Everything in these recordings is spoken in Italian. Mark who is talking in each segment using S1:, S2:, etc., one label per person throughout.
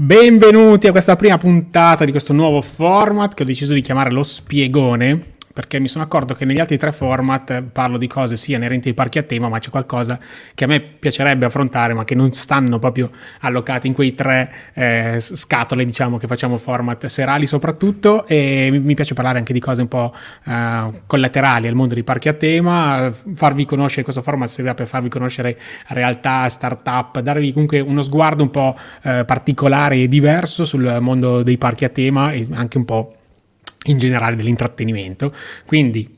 S1: Benvenuti a questa prima puntata di questo nuovo format che ho deciso di chiamare lo spiegone perché mi sono accorto che negli altri tre format parlo di cose sia inerenti ai parchi a tema, ma c'è qualcosa che a me piacerebbe affrontare, ma che non stanno proprio allocati in quei tre eh, scatole, diciamo, che facciamo format serali soprattutto. E mi, piace parlare anche di cose un po' eh, collaterali al mondo dei parchi a tema, farvi conoscere questo format servirà per farvi conoscere realtà, start-up, darvi comunque uno sguardo un po' eh, particolare e diverso sul mondo dei parchi a tema e anche un po' in generale dell'intrattenimento. Quindi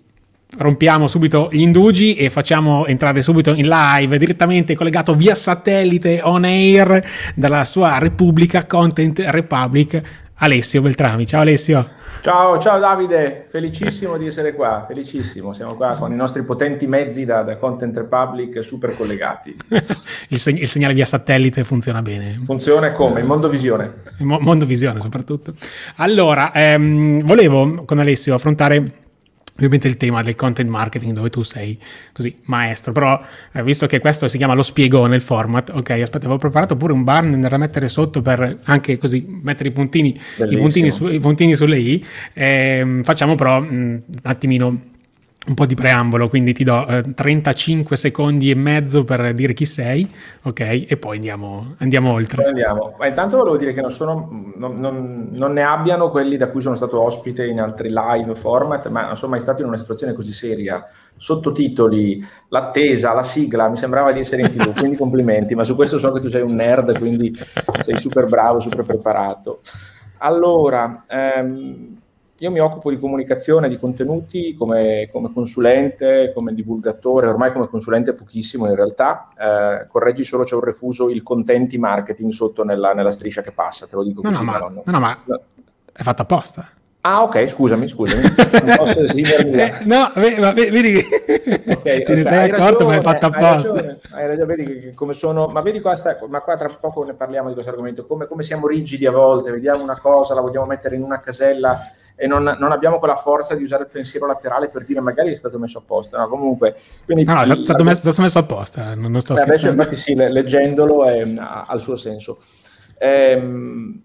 S1: rompiamo subito gli indugi e facciamo entrare subito in live direttamente collegato via satellite on air dalla sua Repubblica Content Republic Alessio Beltrami. Ciao Alessio.
S2: Ciao, ciao Davide, felicissimo di essere qua, felicissimo. Siamo qua con i nostri potenti mezzi da, da Content Republic super collegati.
S1: il, seg- il, segnale via satellite funziona bene.
S2: Funziona come? In Mondovisione.
S1: In mo- Mondovisione soprattutto. Allora, ehm, volevo con Alessio affrontare ovviamente il tema del content marketing dove tu sei così maestro, però eh, visto che questo si chiama lo spiegone il format, ok, aspetta, avevo preparato pure un banner da mettere sotto per anche così mettere i puntini, i puntini, su, i puntini sulle i, eh, facciamo però un attimino un po' di preambolo, quindi ti do eh, 35 secondi e mezzo per dire chi sei, ok? E poi andiamo, andiamo oltre.
S2: Andiamo. Ma intanto volevo dire che non, sono, non, non, non, ne abbiano quelli da cui sono stato ospite in altri live format, ma non sono mai stato in una situazione così seria. Sottotitoli, l'attesa, la sigla, mi sembrava di essere in tv, quindi complimenti, ma su questo so che tu sei un nerd, quindi sei super bravo, super preparato. Allora, ehm, io mi occupo di comunicazione, di contenuti come, come, consulente, come divulgatore, ormai come consulente pochissimo in realtà, eh, correggi solo c'è un refuso il contenti marketing sotto nella, nella, striscia che passa, te lo dico
S1: no,
S2: così.
S1: No, ma, no, no, ma è fatto apposta.
S2: Ah, ok, scusami, scusami. Non posso
S1: eh, no, vedi che okay, te ne sei accorto, ragione, ma è fatto apposta. Hai ragione,
S2: hai ragione, vedi come sono, ma vedi qua, sta, ma qua tra poco ne parliamo di questo argomento, come, come siamo rigidi a volte, vediamo una cosa, la vogliamo mettere in una casella e non, non, abbiamo quella forza di usare il pensiero laterale per dire magari è stato messo apposta. No, comunque, quindi,
S1: no, no, è stato, messo, è stato messo apposta, non, non sto
S2: beh, Adesso infatti sì, leggendolo è, ha, ha il suo senso. Ehm,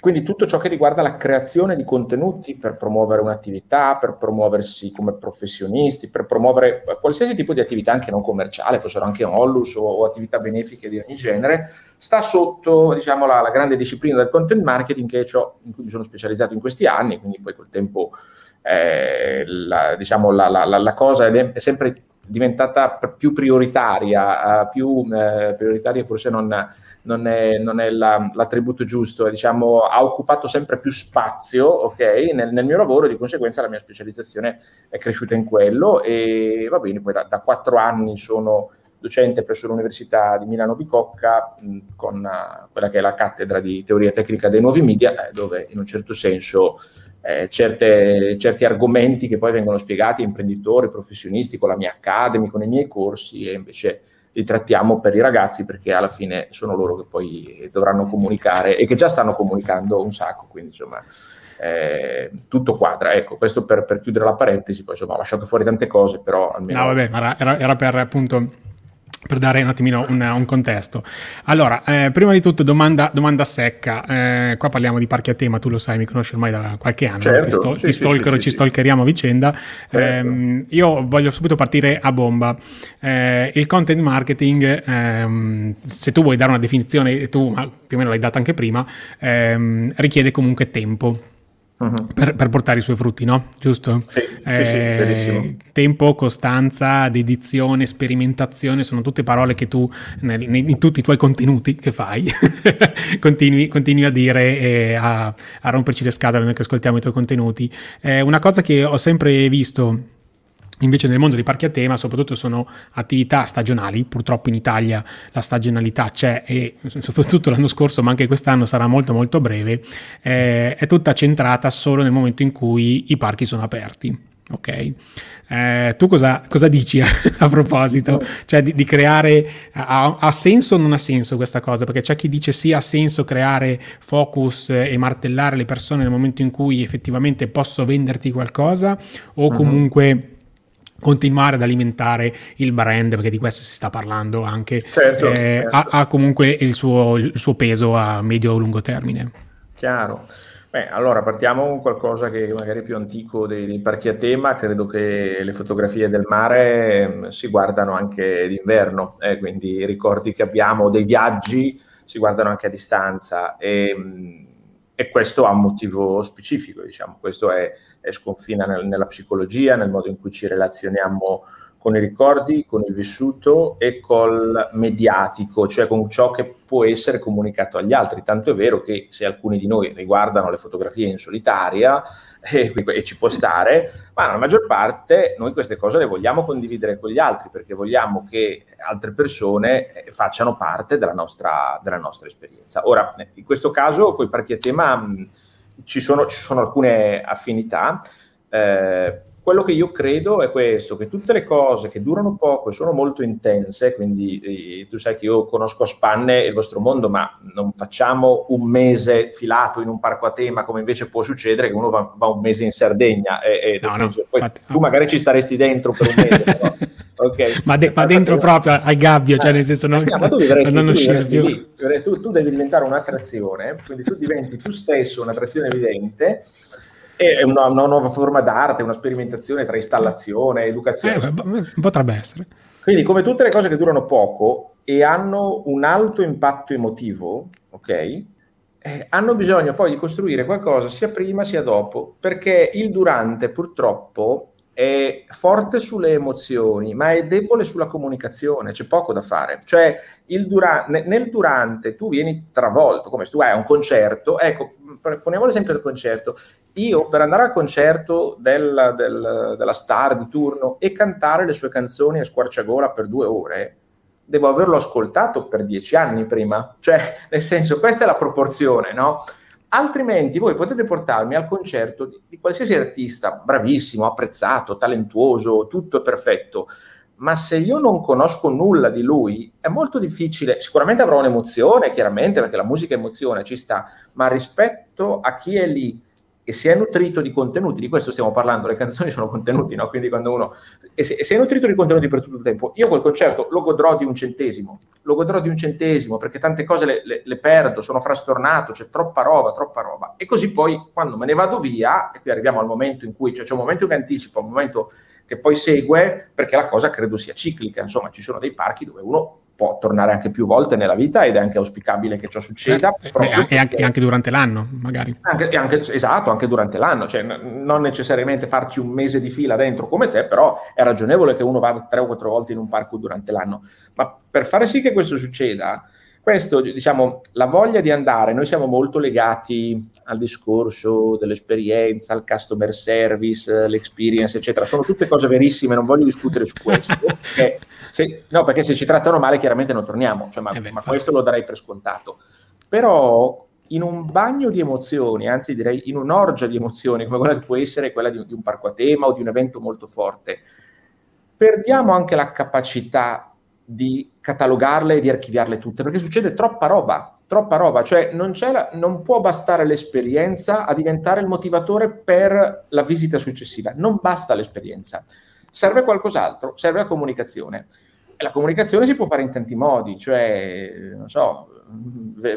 S2: quindi tutto ciò che riguarda la creazione di contenuti per promuovere un'attività, per promuoversi come professionisti, per promuovere qualsiasi tipo di attività anche non commerciale, fossero anche onlus o, o attività benefiche di ogni genere, sta sotto diciamo, la, la, grande disciplina del content marketing che ciò in cui mi sono specializzato in questi anni, quindi poi col tempo eh, la, diciamo, la, la, cosa è sempre diventata più prioritaria, più eh, prioritaria forse non non è, non è la, l'attributo giusto, diciamo, ha occupato sempre più spazio okay, nel, nel, mio lavoro, di conseguenza la mia specializzazione è cresciuta in quello e va bene, poi da quattro anni sono docente presso l'Università di Milano Bicocca mh, con uh, quella che è la cattedra di teoria tecnica dei nuovi media, eh, dove in un certo senso eh, certe, certi argomenti che poi vengono spiegati a imprenditori, professionisti con la mia academy, con i miei corsi e invece li trattiamo per i ragazzi perché alla fine sono loro che poi dovranno comunicare e che già stanno comunicando un sacco, quindi insomma eh, tutto quadra. Ecco, questo per, per, chiudere la parentesi, poi insomma ho lasciato fuori tante cose, però almeno...
S1: No, vabbè, era, era per appunto per dare un attimino un, un contesto. Allora, eh, prima di tutto domanda, domanda secca, eh, qua parliamo di parchi a tema, tu lo sai, mi conosci ormai da qualche anno,
S2: certo,
S1: ti, sto,
S2: sì,
S1: ti stalkero,
S2: sì,
S1: ci stalkeriamo a vicenda.
S2: Certo.
S1: Eh, io voglio subito partire a bomba. Eh, il content marketing, ehm, se tu vuoi dare una definizione, tu ma più o meno l'hai data anche prima, ehm, richiede comunque tempo Uh-huh. Per, per, portare i suoi frutti, no? Giusto?
S2: Sì, eh, sì, sì,
S1: tempo, costanza, dedizione, sperimentazione sono tutte parole che tu nel, in tutti i tuoi contenuti che fai continui, continui, a dire e a, a romperci le scatole noi che ascoltiamo i tuoi contenuti. Eh, una cosa che ho sempre visto Invece nel mondo dei parchi a tema soprattutto sono attività stagionali, purtroppo in Italia la stagionalità c'è e soprattutto l'anno scorso ma anche quest'anno sarà molto molto breve, eh, è tutta centrata solo nel momento in cui i parchi sono aperti. Ok? Eh, tu cosa, cosa, dici a, proposito? Cioè di, di creare, ha, ha, senso o non ha senso questa cosa? Perché c'è chi dice sì ha senso creare focus e martellare le persone nel momento in cui effettivamente posso venderti qualcosa o comunque... Uh-huh continuare ad alimentare il brand, perché di questo si sta parlando anche,
S2: certo,
S1: eh, certo. Ha, ha, comunque il suo, il suo peso a medio-lungo termine.
S2: Chiaro. Beh, allora partiamo con qualcosa che magari è più antico dei, dei, parchi a tema, credo che le fotografie del mare eh, si guardano anche d'inverno, eh, quindi i ricordi che abbiamo dei viaggi si guardano anche a distanza e, e questo ha un motivo specifico, diciamo, questo è, è sconfina nel, nella psicologia, nel modo in cui ci relazioniamo con i ricordi, con il vissuto e col mediatico, cioè con ciò che può essere comunicato agli altri. Tanto è vero che se alcuni di noi riguardano le fotografie in solitaria, e, e ci può stare, ma la maggior parte noi queste cose le vogliamo condividere con gli altri perché vogliamo che altre persone eh, facciano parte della nostra, della nostra esperienza. Ora, in questo caso, con i parchi a tema mh, ci, sono, ci sono alcune affinità. Eh, quello che io credo è questo, che tutte le cose che durano poco e sono molto intense, quindi eh, tu sai che io conosco a spanne il vostro mondo, ma non facciamo un mese filato in un parco a tema come invece può succedere che uno va, va un mese in Sardegna e, e no, senso, no, poi infatti, tu no. magari ci staresti dentro per un mese, però,
S1: okay. ma, de- ma, dentro proprio al gabbio, cioè nel senso non,
S2: no, ma tu vivresti, non tu vivresti lì, tu, tu devi diventare un'attrazione, quindi tu diventi tu stesso un'attrazione evidente è una, una, nuova forma d'arte, una sperimentazione tra installazione e educazione.
S1: Eh, potrebbe essere.
S2: Quindi, come tutte le cose che durano poco e hanno un alto impatto emotivo, ok? Eh, hanno bisogno poi di costruire qualcosa sia prima sia dopo, perché il durante purtroppo è forte sulle emozioni, ma è debole sulla comunicazione, c'è poco da fare. Cioè, dura- nel durante tu vieni travolto, come se tu hai un concerto, ecco, poniamo l'esempio del concerto, io per andare al concerto del, del, della star di turno e cantare le sue canzoni a squarciagola per due ore, devo averlo ascoltato per dieci anni prima, cioè, nel senso, questa è la proporzione, no? Altrimenti voi potete portarmi al concerto di, di, qualsiasi artista, bravissimo, apprezzato, talentuoso, tutto è perfetto, ma se io non conosco nulla di lui, è molto difficile. Sicuramente avrò un'emozione, chiaramente, perché la musica è emozione, ci sta, ma rispetto a chi è lì e si è nutrito di contenuti, di questo stiamo parlando, le canzoni sono contenuti, no? Quindi quando uno e si, e si, è nutrito di contenuti per tutto il tempo, io quel concerto lo godrò di un centesimo, lo godrò di un centesimo perché tante cose le, le, le perdo, sono frastornato, c'è troppa roba, troppa roba. E così poi quando me ne vado via, e qui arriviamo al momento in cui cioè, c'è un momento che anticipa, un momento che poi segue, perché la cosa credo sia ciclica, insomma ci sono dei parchi dove uno può tornare anche più volte nella vita ed è anche auspicabile che ciò succeda.
S1: Eh, e, anche, perché... anche, anche, durante l'anno, magari.
S2: Anche, anche, esatto, anche durante l'anno, cioè n- non necessariamente farci un mese di fila dentro come te, però è ragionevole che uno vada tre o quattro volte in un parco durante l'anno. Ma per fare sì che questo succeda, questo, diciamo, la voglia di andare, noi siamo molto legati al discorso dell'esperienza, al customer service, l'experience, eccetera. Sono tutte cose verissime, non voglio discutere su questo. Perché se, no, perché se ci trattano male chiaramente non torniamo, cioè, ma, eh beh, ma questo lo darei per scontato. Però in un bagno di emozioni, anzi direi in un'orgia di emozioni, come quella che può essere quella di, di un parco a tema o di un evento molto forte, perdiamo anche la capacità di catalogarle e di archiviarle tutte, perché succede troppa roba, troppa roba, cioè non, la, non, può bastare l'esperienza a diventare il motivatore per la visita successiva, non basta l'esperienza, serve qualcos'altro, serve la comunicazione. E la comunicazione si può fare in tanti modi, cioè, non so,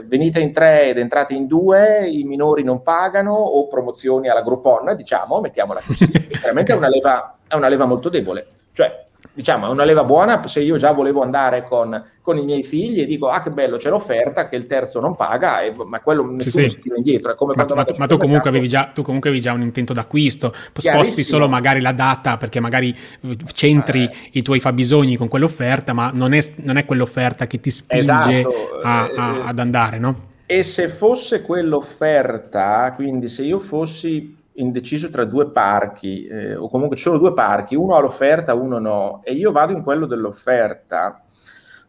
S2: venite in tre ed entrate in due, i minori non pagano, o promozioni alla Groupon, diciamo, mettiamola così. Chiaramente è una leva, è una leva molto debole. Cioè, diciamo, è una leva buona se io già volevo andare con, con, i miei figli e dico, ah che bello, c'è l'offerta che il terzo non paga, e, ma quello nessuno sì, sì. si tira indietro. È come
S1: ma, ma, ma tu, comunque avevi già, tu comunque avevi già un intento d'acquisto, sposti solo magari la data perché magari eh, centri eh. i tuoi fabbisogni con quell'offerta, ma non è, non è quell'offerta che ti spinge esatto. a, a, eh, ad andare, no?
S2: E se fosse quell'offerta, quindi se io fossi indeciso tra due parchi, eh, o comunque ci sono due parchi, uno ha l'offerta, uno no, e io vado in quello dell'offerta,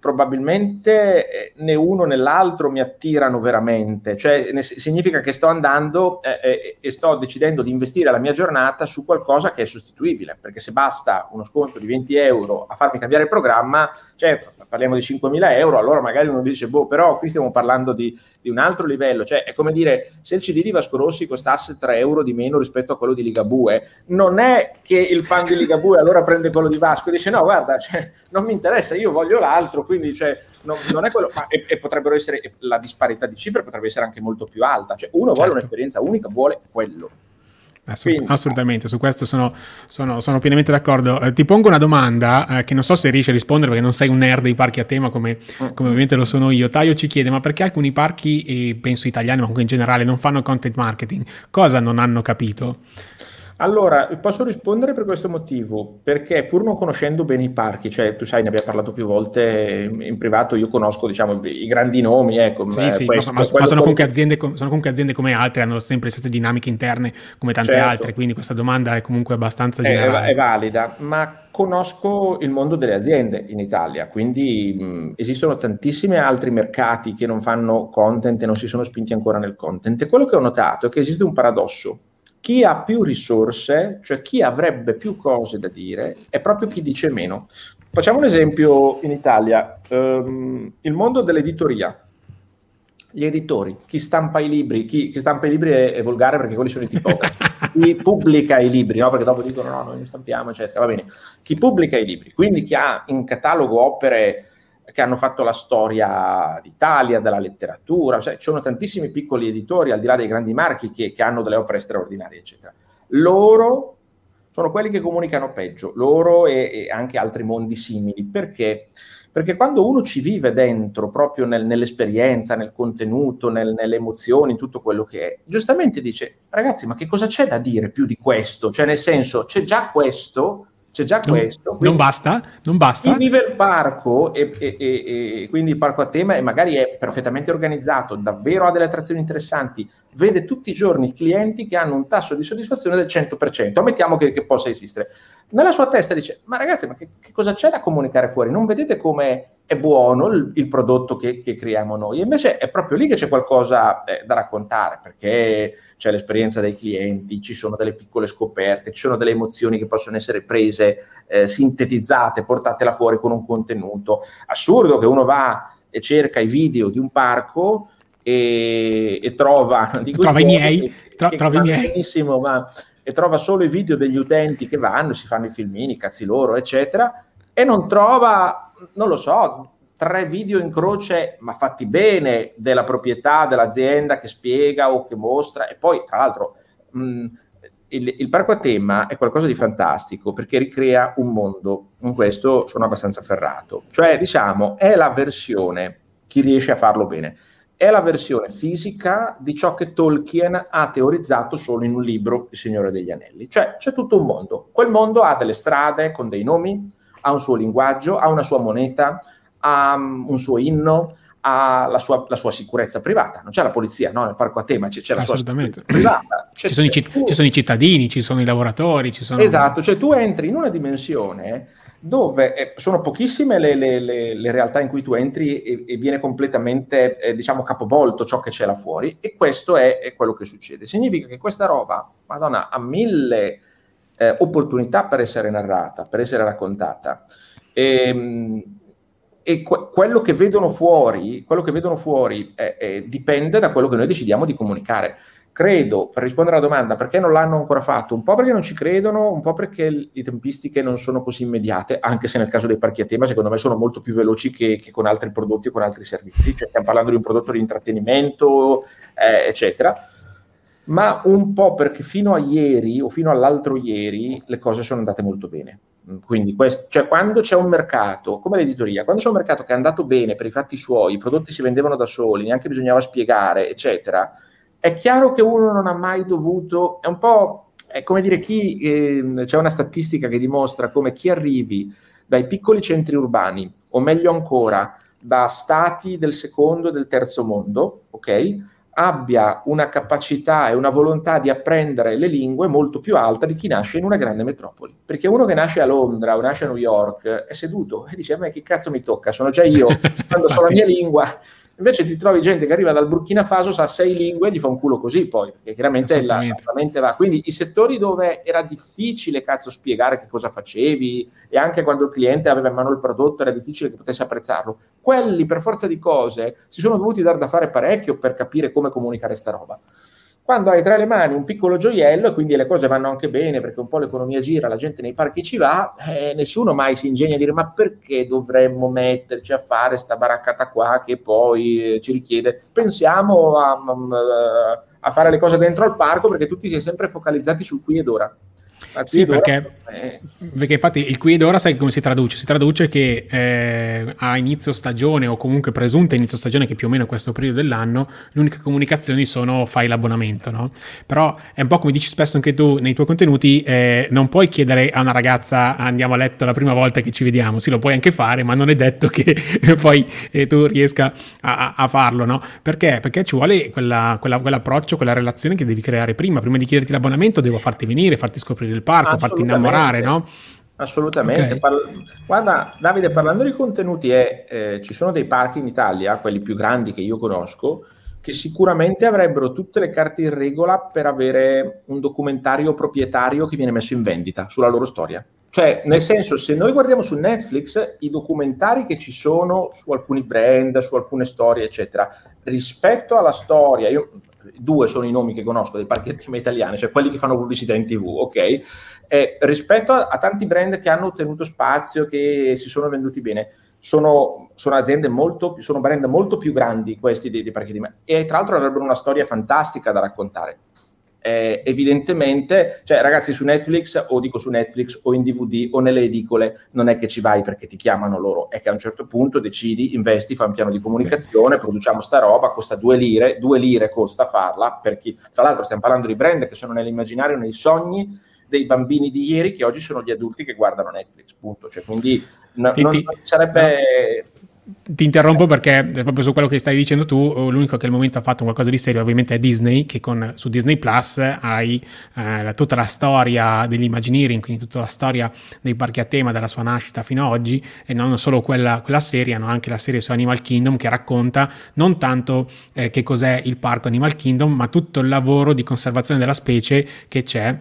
S2: probabilmente eh, né uno né l'altro mi attirano veramente, cioè ne, significa che sto andando eh, eh, e sto decidendo di investire la mia giornata su qualcosa che è sostituibile, perché se basta uno sconto di 20 euro a farmi cambiare il programma, cioè parliamo di 5.000 euro, allora magari uno dice, boh, però qui stiamo parlando di, di un altro livello, cioè è come dire, se il CD di Vasco Rossi costasse 3 euro di meno rispetto a quello di Ligabue, non è che il fan di Ligabue allora prende quello di Vasco e dice, no, guarda, cioè, non mi interessa, io voglio l'altro, quindi cioè, non, non, è quello, ma e, e, potrebbero essere, la disparità di cifre potrebbe essere anche molto più alta, cioè uno certo. vuole un'esperienza unica, vuole quello.
S1: Assolut- assolutamente, su questo sono, sono, sono pienamente d'accordo. Eh, ti pongo una domanda eh, che non so se riesci a rispondere perché non sei un nerd dei parchi a tema come, mm. come ovviamente lo sono io. Taio ci chiede, ma perché alcuni parchi, penso italiani ma comunque in generale, non fanno content marketing? Cosa non hanno capito?
S2: Allora, posso rispondere per questo motivo, perché pur non conoscendo bene i parchi, cioè tu sai, ne abbiamo parlato più volte in privato, io conosco diciamo, i grandi nomi, ecco.
S1: Sì, sì, questo, ma, ma sono, comunque aziende, sono, comunque aziende, come altre, hanno sempre le stesse dinamiche interne come tante certo. altre, quindi questa domanda è comunque abbastanza generale.
S2: È, è valida, ma conosco il mondo delle aziende in Italia, quindi mh, esistono tantissimi altri mercati che non fanno content e non si sono spinti ancora nel content. E quello che ho notato è che esiste un paradosso chi ha più risorse, cioè chi avrebbe più cose da dire, è proprio chi dice meno. Facciamo un esempio in Italia, um, il mondo dell'editoria, gli editori, chi stampa i libri, chi, chi stampa i libri è, è, volgare perché quelli sono i tipografi, chi pubblica i libri, no? perché dopo dicono no, noi non stampiamo, eccetera, va bene, chi pubblica i libri, quindi chi ha in catalogo opere che hanno fatto la storia d'Italia, della letteratura, cioè, ci sono tantissimi piccoli editori, al di là dei grandi marchi, che, che hanno delle opere straordinarie, eccetera. Loro sono quelli che comunicano peggio, loro e, e anche altri mondi simili, perché? Perché quando uno ci vive dentro, proprio nel, nell'esperienza, nel contenuto, nel, nelle emozioni, tutto quello che è, giustamente dice, ragazzi, ma che cosa c'è da dire più di questo? Cioè, nel senso, c'è già questo, c'è già
S1: non,
S2: questo.
S1: Non basta, non basta.
S2: Chi vive il parco e, e, e, e, quindi il parco a tema e magari è perfettamente organizzato, davvero ha delle attrazioni interessanti, vede tutti i giorni clienti che hanno un tasso di soddisfazione del 100%, ammettiamo che, che possa esistere. Nella sua testa dice, ma ragazzi, ma che, che cosa c'è da comunicare fuori? Non vedete come è buono il, il prodotto che, che, creiamo noi? Invece è proprio lì che c'è qualcosa eh, da raccontare, perché c'è l'esperienza dei clienti, ci sono delle piccole scoperte, ci sono delle emozioni che possono essere prese, eh, sintetizzate, portate là fuori con un contenuto. Assurdo che uno va e cerca i video di un parco e, e trova,
S1: trova i miei, tro- che trovi i miei.
S2: Benissimo, ma e trova solo i video degli utenti che vanno, si fanno i filmini, cazzi loro, eccetera, e non trova, non lo so, tre video in croce, ma fatti bene, della proprietà dell'azienda che spiega o che mostra, e poi tra l'altro mh, il, il, parco a tema è qualcosa di fantastico perché ricrea un mondo, in questo sono abbastanza ferrato, cioè diciamo è la versione, chi riesce a farlo bene, è la versione fisica di ciò che Tolkien ha teorizzato solo in un libro, Il Signore degli Anelli. Cioè c'è tutto un mondo. Quel mondo ha delle strade con dei nomi, ha un suo linguaggio, ha una sua moneta, ha um, un suo inno, ha la sua, la sua, sicurezza privata. Non c'è la polizia, no? Nel parco a tema c'è, c'è la sua sicurezza privata.
S1: Ci sono, ci, ci sono, i cittadini, ci sono i lavoratori. Ci sono...
S2: Esatto, cioè tu entri in una dimensione dove eh, sono pochissime le, le, le, le, realtà in cui tu entri e, e viene completamente, eh, diciamo, capovolto ciò che c'è là fuori e questo è, è, quello che succede. Significa che questa roba, madonna, ha mille eh, opportunità per essere narrata, per essere raccontata. E, ehm, e que- quello che vedono fuori, che vedono fuori dipende da quello che noi decidiamo di comunicare credo, per rispondere alla domanda, perché non l'hanno ancora fatto? Un po' perché non ci credono, un po' perché le tempistiche non sono così immediate, anche se nel caso dei parchi a tema secondo me sono molto più veloci che, che con altri prodotti o con altri servizi, cioè stiamo parlando di un prodotto di intrattenimento, eh, eccetera, ma un po' perché fino a ieri o fino all'altro ieri le cose sono andate molto bene. Quindi, quest- cioè, quando c'è un mercato, come l'editoria, quando c'è un mercato che è andato bene per i fatti suoi, i prodotti si vendevano da soli, neanche bisognava spiegare, eccetera, è chiaro che uno non ha mai dovuto, è un po' è come dire chi, eh, c'è una statistica che dimostra come chi arrivi dai piccoli centri urbani, o meglio ancora, da stati del secondo e del terzo mondo, ok? Abbia una capacità e una volontà di apprendere le lingue molto più alta di chi nasce in una grande metropoli. Perché uno che nasce a Londra o nasce a New York è seduto e dice a me che cazzo mi tocca, sono già io, quando so la mia lingua Invece ti trovi gente che arriva dal Burkina Faso, sa sei lingue e gli fa un culo così poi, perché chiaramente la, la mente va. Quindi i settori dove era difficile cazzo spiegare che cosa facevi e anche quando il cliente aveva in mano il prodotto era difficile che potesse apprezzarlo, quelli per forza di cose si sono dovuti dare da fare parecchio per capire come comunicare sta roba quando hai tra le mani un piccolo gioiello e quindi le cose vanno anche bene perché un po' l'economia gira, la gente nei parchi ci va, eh, nessuno mai si ingegna a dire ma perché dovremmo metterci a fare sta baraccata qua che poi eh, ci richiede. Pensiamo a, a, a, fare le cose dentro al parco perché tutti si è sempre focalizzati sul qui ed ora.
S1: Sì, perché, eh. perché, infatti il qui ed ora sai come si traduce? Si traduce che eh, a inizio stagione o comunque presunta inizio stagione, che più o meno è questo periodo dell'anno, le uniche comunicazioni sono fai l'abbonamento, no? Però è un po' come dici spesso anche tu nei tuoi contenuti, eh, non puoi chiedere a una ragazza andiamo a letto la prima volta che ci vediamo, sì lo puoi anche fare, ma non è detto che poi eh, tu riesca a, a, farlo, no? Perché? Perché ci vuole quella, quella, quell'approccio, quella relazione che devi creare prima, prima di chiederti l'abbonamento devo farti venire, farti scoprire il parco, farti innamorare, no?
S2: Assolutamente. Okay. Parla- Guarda, Davide, parlando di contenuti, è, eh, ci sono dei parchi in Italia, quelli più grandi che io conosco, che sicuramente avrebbero tutte le carte in regola per avere un documentario proprietario che viene messo in vendita sulla loro storia. Cioè, nel senso, se noi guardiamo su Netflix i documentari che ci sono su alcuni brand, su alcune storie, eccetera, rispetto alla storia, io due sono i nomi che conosco dei parchi tema italiani, cioè quelli che fanno pubblicità in tv, ok? Eh, rispetto a, a, tanti brand che hanno ottenuto spazio, che si sono venduti bene, sono, sono aziende molto, sono brand molto più grandi questi dei, dei parchi tema e tra l'altro avrebbero una storia fantastica da raccontare eh, evidentemente, cioè ragazzi su Netflix o dico su Netflix o in DVD o nelle edicole non è che ci vai perché ti chiamano loro, è che a un certo punto decidi, investi, fai un piano di comunicazione, produciamo sta roba, costa due lire, due lire costa farla, per chi, tra l'altro stiamo parlando di brand che sono nell'immaginario, nei sogni dei bambini di ieri che oggi sono gli adulti che guardano Netflix, punto. Cioè, quindi no, non, sarebbe
S1: ti interrompo perché proprio su quello che stai dicendo tu, l'unico che al momento ha fatto qualcosa di serio ovviamente è Disney, che con, su Disney Plus hai eh, tutta la storia dell'Imagineering, quindi tutta la storia dei parchi a tema dalla sua nascita fino ad oggi, e non solo quella, quella serie, hanno anche la serie su Animal Kingdom che racconta non tanto eh, che cos'è il parco Animal Kingdom, ma tutto il lavoro di conservazione della specie che c'è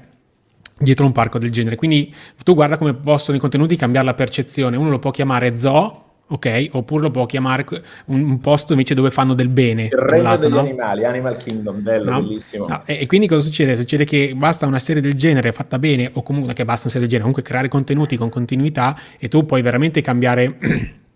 S1: dietro un parco del genere. Quindi tu guarda come possono i contenuti cambiare la percezione. Uno lo può chiamare zoo ok? Oppure lo può chiamare un, un, posto invece dove fanno del bene.
S2: Il regno lato, degli no? animali, Animal Kingdom, bello, no? bellissimo.
S1: No. E, e, quindi cosa succede? Succede che basta una serie del genere fatta bene, o comunque che basta una serie del genere, comunque creare contenuti con continuità e tu puoi veramente cambiare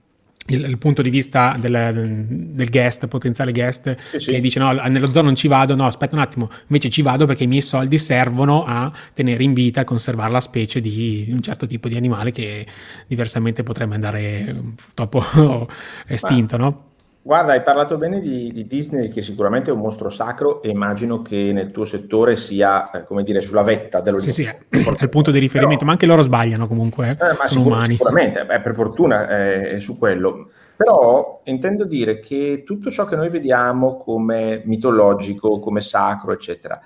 S1: il, il, punto di vista del, del, guest, potenziale guest, sì, sì. che dice no, nello zoo non ci vado, no, aspetta un attimo, invece ci vado perché i miei soldi servono a tenere in vita e conservare la specie di un certo tipo di animale che diversamente potrebbe andare purtroppo estinto, Ma, no?
S2: Guarda, hai parlato bene di, di, Disney, che sicuramente è un mostro sacro e immagino che nel tuo settore sia, eh, come dire, sulla vetta dello
S1: Sì, sì, è il punto di riferimento, Però, ma anche loro sbagliano comunque, eh, sono sicur- umani.
S2: Sicuramente, beh, per fortuna eh, è su quello. Però intendo dire che tutto ciò che noi vediamo come mitologico, come sacro, eccetera,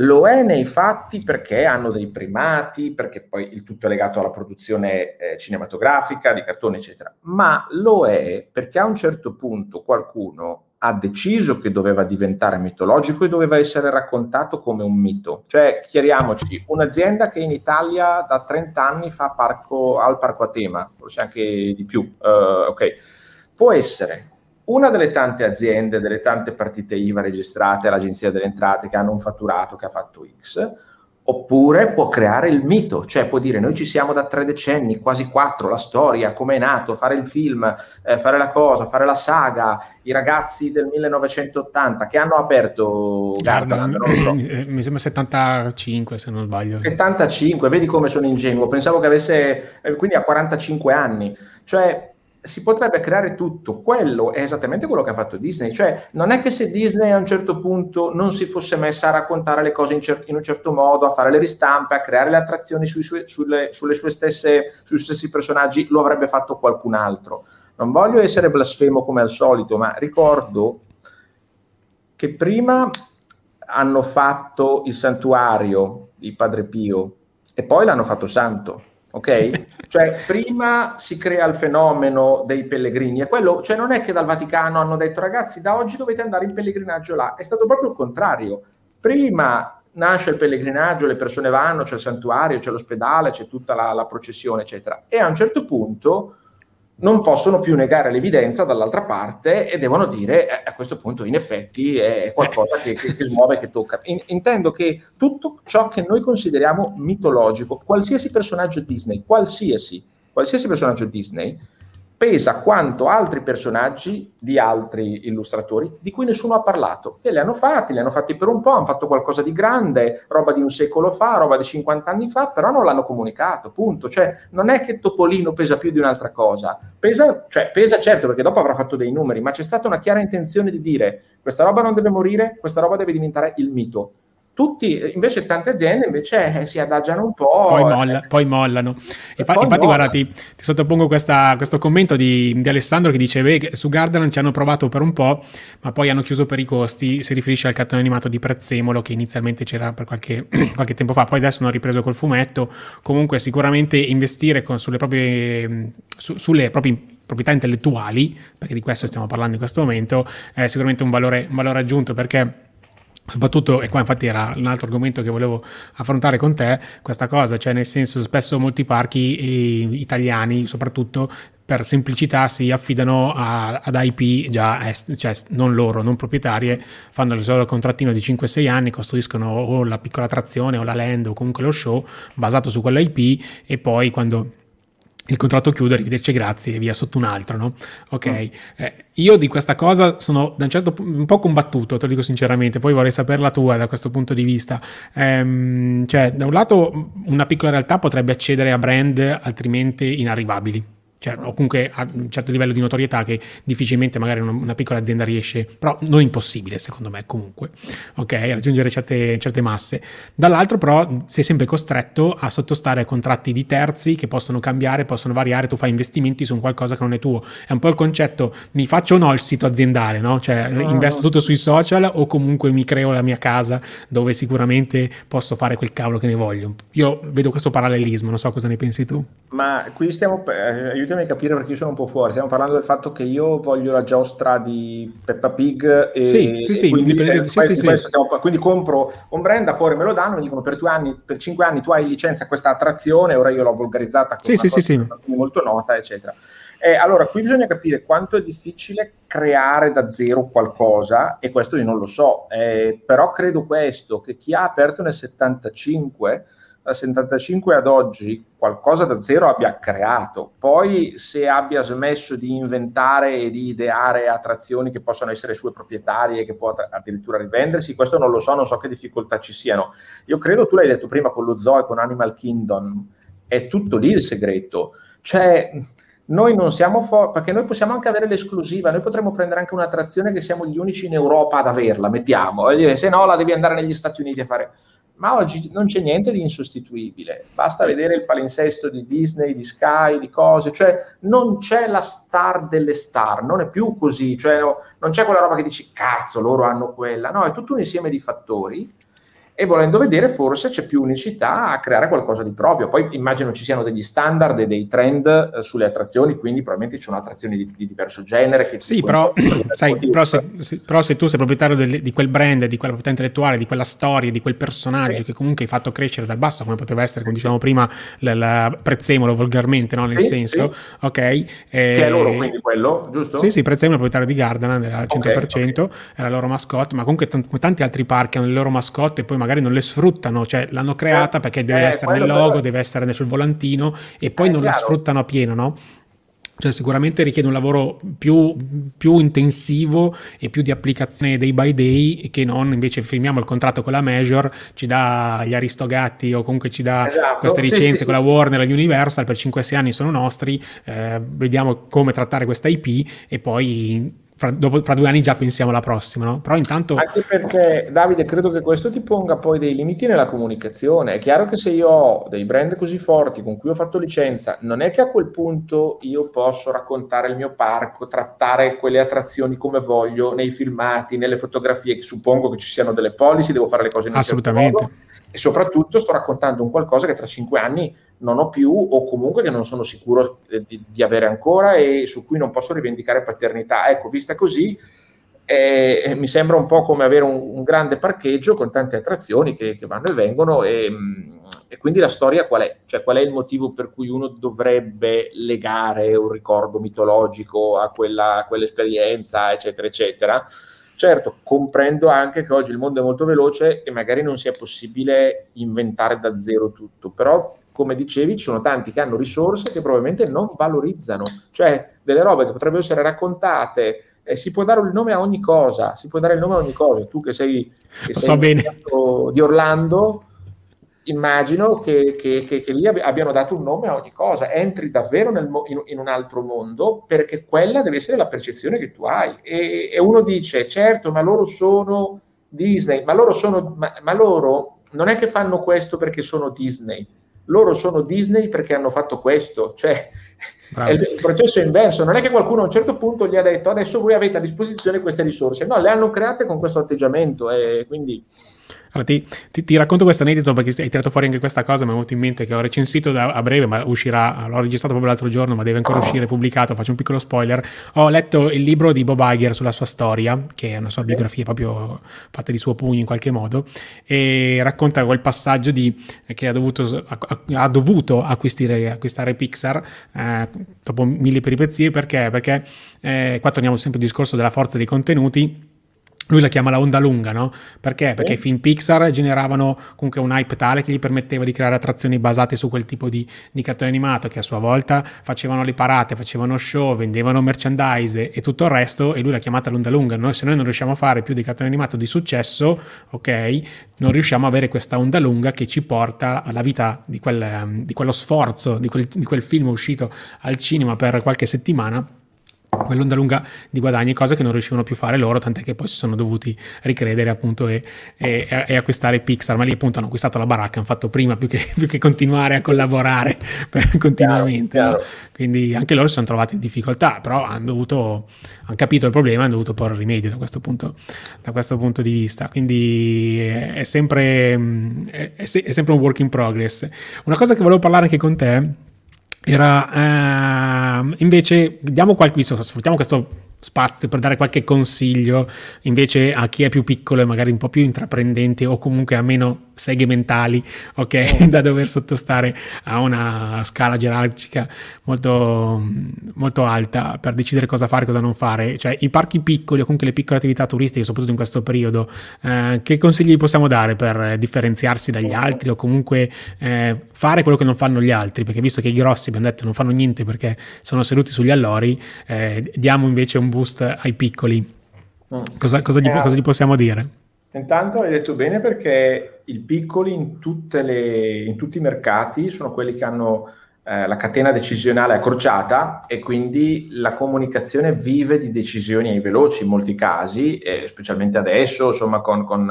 S2: lo è nei fatti perché hanno dei primati, perché poi il tutto è legato alla produzione eh, cinematografica, di cartone, eccetera, ma lo è perché a un certo punto qualcuno ha deciso che doveva diventare mitologico e doveva essere raccontato come un mito. Cioè, chiariamoci, un'azienda che in Italia da 30 anni fa parco, al parco a tema, forse anche di più, uh, ok, può essere una delle tante aziende, delle tante partite IVA registrate all'Agenzia delle Entrate che hanno un fatturato che ha fatto X, oppure può creare il mito, cioè può dire noi ci siamo da tre decenni, quasi quattro, la storia, come è nato, fare il film, eh, fare la cosa, fare la saga, i ragazzi del 1980 che hanno aperto
S1: Gardaland, non so. Mi sembra 75 se non sbaglio.
S2: 75, vedi come sono ingenuo, pensavo che avesse, eh, quindi ha 45 anni, cioè si potrebbe creare tutto. Quello è esattamente quello che ha fatto Disney. Cioè, non è che se Disney a un certo punto non si fosse messa a raccontare le cose in, cer- in un certo modo, a fare le ristampe, a creare le attrazioni sui sue, sulle, sulle sue stesse, sui stessi personaggi, lo avrebbe fatto qualcun altro. Non voglio essere blasfemo come al solito, ma ricordo che prima hanno fatto il santuario di Padre Pio e poi l'hanno fatto santo. Ok? Cioè, prima si crea il fenomeno dei pellegrini, e quello, cioè non è che dal Vaticano hanno detto ragazzi, da oggi dovete andare in pellegrinaggio là, è stato proprio il contrario. Prima nasce il pellegrinaggio, le persone vanno, c'è il santuario, c'è l'ospedale, c'è tutta la, la processione, eccetera. E a un certo punto non possono più negare l'evidenza dall'altra parte e devono dire eh, a questo punto in effetti è qualcosa che, che, che smuove, che tocca. In, intendo che tutto ciò che noi consideriamo mitologico, qualsiasi personaggio Disney, qualsiasi, qualsiasi personaggio Disney, pesa quanto altri personaggi di altri illustratori di cui nessuno ha parlato, che li hanno fatti, li hanno fatti per un po', hanno fatto qualcosa di grande, roba di un secolo fa, roba di 50 anni fa, però non l'hanno comunicato, punto. Cioè, non è che Topolino pesa più di un'altra cosa, pesa, cioè, pesa certo perché dopo avrà fatto dei numeri, ma c'è stata una chiara intenzione di dire questa roba non deve morire, questa roba deve diventare il mito tutti, invece tante aziende invece eh, si adagiano un po'.
S1: Poi, molla, eh. poi mollano. E poi infatti, molla. guarda, ti, ti sottopongo questa, questo commento di, di, Alessandro che dice, beh, su Gardaland ci hanno provato per un po', ma poi hanno chiuso per i costi, si riferisce al cartone animato di Prezzemolo che inizialmente c'era per qualche, qualche tempo fa, poi adesso hanno ripreso col fumetto, comunque sicuramente investire con, sulle proprie, su, sulle proprie proprietà intellettuali, perché di questo stiamo parlando in questo momento, è sicuramente un valore, un valore aggiunto perché Soprattutto, e qua infatti era un altro argomento che volevo affrontare con te, questa cosa, cioè nel senso spesso molti parchi eh, italiani soprattutto per semplicità si affidano a, ad IP già est, cioè non loro, non proprietarie, fanno il loro contrattino di 5-6 anni, costruiscono o la piccola attrazione o la land o comunque lo show basato su quella IP e poi quando il contratto chiude, arrivederci, grazie e via sotto un altro, no? Ok, mm. eh, io di questa cosa sono da un certo punto un po' combattuto, te lo dico sinceramente, poi vorrei sapere la tua da questo punto di vista. Ehm, cioè, da un lato una piccola realtà potrebbe accedere a brand altrimenti inarrivabili cioè, o comunque a un certo livello di notorietà che difficilmente magari una, una, piccola azienda riesce, però non impossibile secondo me comunque, ok, a raggiungere certe, certe masse. Dall'altro però sei sempre costretto a sottostare a contratti di terzi che possono cambiare, possono variare, tu fai investimenti su qualcosa che non è tuo. È un po' il concetto, mi faccio o no il sito aziendale, no? Cioè no, investo tutto sui social o comunque mi creo la mia casa dove sicuramente posso fare quel cavolo che ne voglio. Io vedo questo parallelismo, non so cosa ne pensi tu.
S2: Ma qui stiamo... Eh, aiutami a capire perché io sono un po' fuori. Stiamo parlando del fatto che io voglio la giostra di Peppa Pig e,
S1: sì, sì, sì, quindi, eh,
S2: sì, sì, sì. Stiamo, quindi, compro un brand da fuori, me lo danno, mi dicono per due anni, per cinque anni tu hai licenza questa attrazione, ora io l'ho volgarizzata con
S1: sì, sì, sì,
S2: molto nota, eccetera. Eh, allora, qui bisogna capire quanto è difficile creare da zero qualcosa, e questo io non lo so, eh, però credo questo, che chi ha aperto nel 75 dal 75 ad oggi qualcosa da zero abbia creato. Poi se abbia smesso di inventare e di ideare attrazioni che possono essere sue proprietarie che può addirittura rivendersi, questo non lo so, non so che difficoltà ci siano. Io credo, tu l'hai detto prima con lo zoo e con Animal Kingdom, è tutto lì il segreto. Cioè, noi non siamo forti, perché noi possiamo anche avere l'esclusiva, noi potremmo prendere anche un'attrazione che siamo gli unici in Europa ad averla, mettiamo, e dire se no la devi andare negli Stati Uniti a fare ma oggi non c'è niente di insostituibile, basta vedere il palinsesto di Disney, di Sky, di cose, cioè non c'è la star delle star, non è più così, cioè no, non c'è quella roba che dici cazzo, loro hanno quella, no, è tutto un insieme di fattori e volendo vedere forse c'è più unicità a creare qualcosa di proprio. Poi immagino ci siano degli standard e dei trend eh, sulle attrazioni, quindi probabilmente c'è un'attrazione di, di diverso genere.
S1: Sì, però, sai, però, se, però, se, tu sei proprietario del, di quel brand, di quella proprietà intellettuale, di quella storia, di quel personaggio sì. che comunque hai fatto crescere dal basso, come poteva essere, come dicevamo prima, la, la Prezzemolo volgarmente, no? nel sì, senso, sì. ok? Eh,
S2: che è loro quindi quello, giusto?
S1: Sì, sì, Prezzemolo è proprietario di Gardaland al 100%, okay, okay. è la loro mascotte, ma comunque t- tanti altri parchi hanno le loro mascotte e poi magari non le sfruttano, cioè l'hanno creata perché deve eh, essere nel logo, però... deve essere sul volantino e poi eh, non chiaro. la sfruttano a pieno, no? Cioè sicuramente richiede un lavoro più, più, intensivo e più di applicazione day by day che non invece firmiamo il contratto con la Major, ci dà gli Aristogatti o comunque ci dà esatto. queste licenze sì, sì, con sì. la Warner e la Universal per 5-6 anni sono nostri, eh, vediamo come trattare questa IP e poi fra, dopo, fra, due anni già pensiamo alla prossima, no? Però intanto...
S2: Anche perché, Davide, credo che questo ti ponga poi dei limiti nella comunicazione. È chiaro che se io ho dei brand così forti con cui ho fatto licenza, non è che a quel punto io posso raccontare il mio parco, trattare quelle attrazioni come voglio, nei filmati, nelle fotografie, che suppongo che ci siano delle policy, devo fare le cose in un
S1: certo Assolutamente.
S2: e soprattutto sto raccontando un qualcosa che tra cinque anni non ho più o comunque che non sono sicuro eh, di, di, avere ancora e su cui non posso rivendicare paternità. Ecco, vista così, eh, mi sembra un po' come avere un, un grande parcheggio con tante attrazioni che, che vanno e vengono e, e, quindi la storia qual è? Cioè qual è il motivo per cui uno dovrebbe legare un ricordo mitologico a, quella, a quell'esperienza, eccetera, eccetera. Certo, comprendo anche che oggi il mondo è molto veloce e magari non sia possibile inventare da zero tutto, però come dicevi, ci sono tanti che hanno risorse che probabilmente non valorizzano, cioè delle robe che potrebbero essere raccontate. Eh, si può dare il nome a ogni cosa, si può dare il nome a ogni cosa. Tu che sei, che
S1: sei so bene.
S2: di Orlando, immagino che, che, che, che, lì abbiano dato un nome a ogni cosa. Entri davvero nel, in, in, un altro mondo perché quella deve essere la percezione che tu hai. E, e uno dice, certo, ma loro sono Disney, ma loro sono, ma, ma loro non è che fanno questo perché sono Disney loro sono Disney perché hanno fatto questo, cioè il, il, processo è inverso, non è che qualcuno a un certo punto gli ha detto adesso voi avete a disposizione queste risorse, no, le hanno create con questo atteggiamento e quindi
S1: allora, ti, ti, ti, racconto questo aneddoto perché hai tirato fuori anche questa cosa, mi è venuto in mente che ho recensito da, a breve, ma uscirà, l'ho registrato proprio l'altro giorno, ma deve ancora uscire pubblicato, faccio un piccolo spoiler. Ho letto il libro di Bob Iger sulla sua storia, che è una sua biografia proprio fatta di suo pugno in qualche modo, e racconta quel passaggio di, che ha dovuto, ha dovuto acquistare, Pixar eh, dopo mille peripezie, perché? Perché eh, qua torniamo sempre al discorso della forza dei contenuti lui la chiama la onda lunga, no? Perché? Perché i film Pixar generavano comunque un hype tale che gli permetteva di creare attrazioni basate su quel tipo di, di cartone animato che a sua volta facevano le parate, facevano show, vendevano merchandise e tutto il resto e lui l'ha chiamata l'onda lunga. Noi, se noi non riusciamo a fare più di cartone animato di successo, ok, non riusciamo a avere questa onda lunga che ci porta alla vita di, quel, di quello sforzo, di quel, di quel film uscito al cinema per qualche settimana quell'onda lunga di guadagni, cosa che non riuscivano più a fare loro, tant'è che poi si sono dovuti ricredere appunto e, e, e, acquistare Pixar, ma lì appunto hanno acquistato la baracca, hanno fatto prima più che, più che continuare a collaborare continuamente, chiaro, chiaro. No? quindi anche loro si sono trovati in difficoltà, però hanno dovuto, hanno capito il problema hanno dovuto porre rimedio da questo punto, da questo punto di vista, quindi è sempre, è, è sempre un work in progress. Una cosa che volevo parlare anche con te, era eh, invece diamo qualche sfruttiamo questo spazio per dare qualche consiglio invece a chi è più piccolo e magari un po' più intraprendente o comunque ha meno seghe mentali, ok, da dover sottostare a una scala gerarchica molto, molto alta per decidere cosa fare e cosa non fare. Cioè i parchi piccoli o comunque le piccole attività turistiche, soprattutto in questo periodo, eh, che consigli possiamo dare per differenziarsi dagli altri o comunque eh, fare quello che non fanno gli altri? Perché visto che i grossi, abbiamo detto, non fanno niente perché sono seduti sugli allori, eh, diamo invece un boost ai piccoli. Mm. Cosa, cosa, gli, cosa gli possiamo dire?
S2: Intanto hai detto bene perché i piccoli in, le, in tutti i mercati sono quelli che hanno eh, la catena decisionale accorciata e quindi la comunicazione vive di decisioni ai veloci in molti casi, eh, specialmente adesso, insomma, con, con,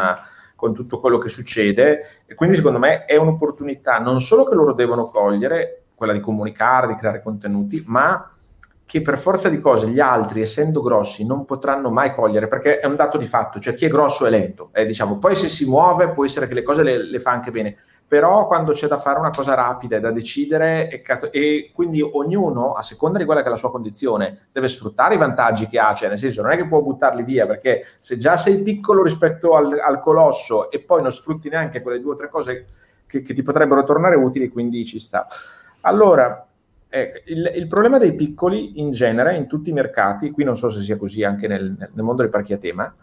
S2: con, tutto quello che succede. E quindi secondo me è un'opportunità non solo che loro devono cogliere, quella di comunicare, di creare contenuti, ma che per forza di cose gli altri, essendo grossi, non potranno mai cogliere, perché è un dato di fatto, cioè chi è grosso è lento, eh, diciamo. poi se si muove può essere che le cose le, le, fa anche bene, però quando c'è da fare una cosa rapida e da decidere, e, cazzo, e, quindi ognuno, a seconda di quella che è la sua condizione, deve sfruttare i vantaggi che ha, cioè nel senso non è che può buttarli via, perché se già sei piccolo rispetto al, al colosso e poi non sfrutti neanche quelle due o tre cose che, che ti potrebbero tornare utili, quindi ci sta. Allora, Ecco, il, il, problema dei piccoli in genere, in tutti i mercati, qui non so se sia così anche nel, nel mondo dei parchi a tema,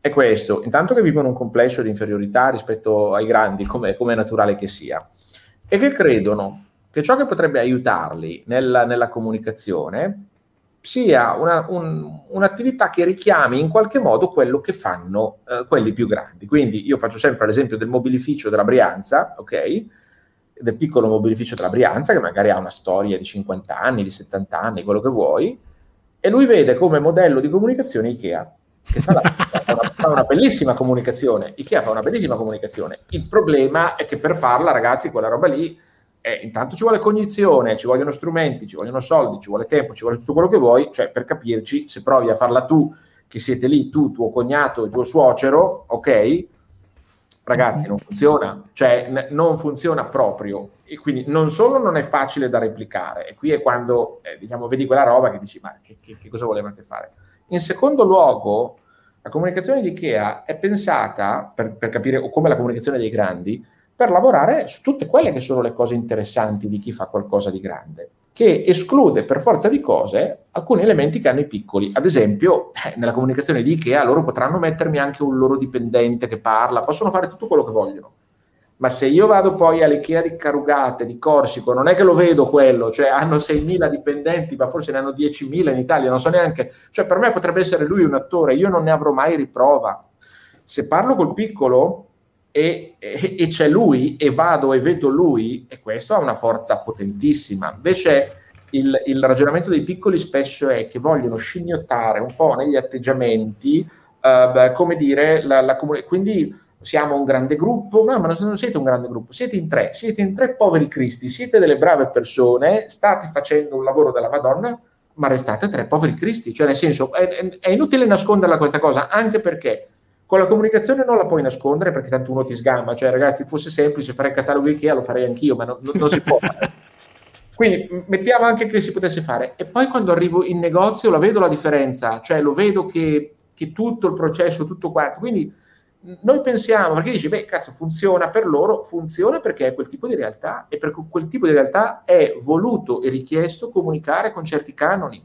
S2: è questo, intanto che vivono un complesso di inferiorità rispetto ai grandi, come, come è naturale che sia, e che credono che ciò che potrebbe aiutarli nella, nella comunicazione sia una, un, un'attività che richiami in qualche modo quello che fanno eh, quelli più grandi. Quindi io faccio sempre l'esempio del mobilificio della Brianza, ok? Del piccolo mobilificio della Brianza, che magari ha una storia di 50 anni, di 70 anni, quello che vuoi, e lui vede come modello di comunicazione Ikea, che fa, la, fa, una, fa, una, bellissima comunicazione. Ikea fa una bellissima comunicazione. Il problema è che per farla, ragazzi, quella roba lì, eh, intanto ci vuole cognizione, ci vogliono strumenti, ci vogliono soldi, ci vuole tempo, ci vuole tutto quello che vuoi. Cioè, per capirci, se provi a farla tu, che siete lì, tu, tuo cognato e tuo suocero, ok? Ragazzi, non funziona, cioè n- non funziona proprio. E quindi non solo non è facile da replicare, e qui è quando eh, diciamo, vedi quella roba che dici, ma che, che, che cosa volevate fare? In secondo luogo, la comunicazione di Ikea è pensata, per, per capire come la comunicazione dei grandi, per lavorare su tutte quelle che sono le cose interessanti di chi fa qualcosa di grande, che esclude per forza di cose alcuni elementi che hanno i piccoli. Ad esempio, eh, nella comunicazione di Ikea loro potranno mettermi anche un loro dipendente che parla, possono fare tutto quello che vogliono ma se io vado poi all'Ikea di Carugate, di Corsico, non è che lo vedo quello, cioè hanno 6.000 dipendenti, ma forse ne hanno 10.000 in Italia, non so neanche, cioè per me potrebbe essere lui un attore, io non ne avrò mai riprova. Se parlo col piccolo e, e, e c'è lui e vado e vedo lui, e questo ha una forza potentissima. Invece il, il ragionamento dei piccoli spesso è che vogliono scimmiottare un po' negli atteggiamenti, beh, come dire, la, la comunità. Quindi siamo un grande gruppo, no, ma non siete un grande gruppo, siete in tre, siete in tre poveri cristi, siete delle brave persone, state facendo un lavoro della Madonna, ma restate tre poveri cristi, cioè nel senso è, è inutile nasconderla questa cosa, anche perché con la comunicazione non la puoi nascondere perché tanto uno ti sgama, cioè ragazzi fosse semplice fare il catalogo Ikea lo farei anch'io, ma non, non, non si può Quindi mettiamo anche che si potesse fare. E poi quando arrivo in negozio la vedo la differenza, cioè lo vedo che, che tutto il processo, tutto quanto. Quindi noi pensiamo, perché dici, beh, cazzo, funziona per loro, funziona perché è quel tipo di realtà e per quel tipo di realtà è voluto e richiesto comunicare con certi canoni.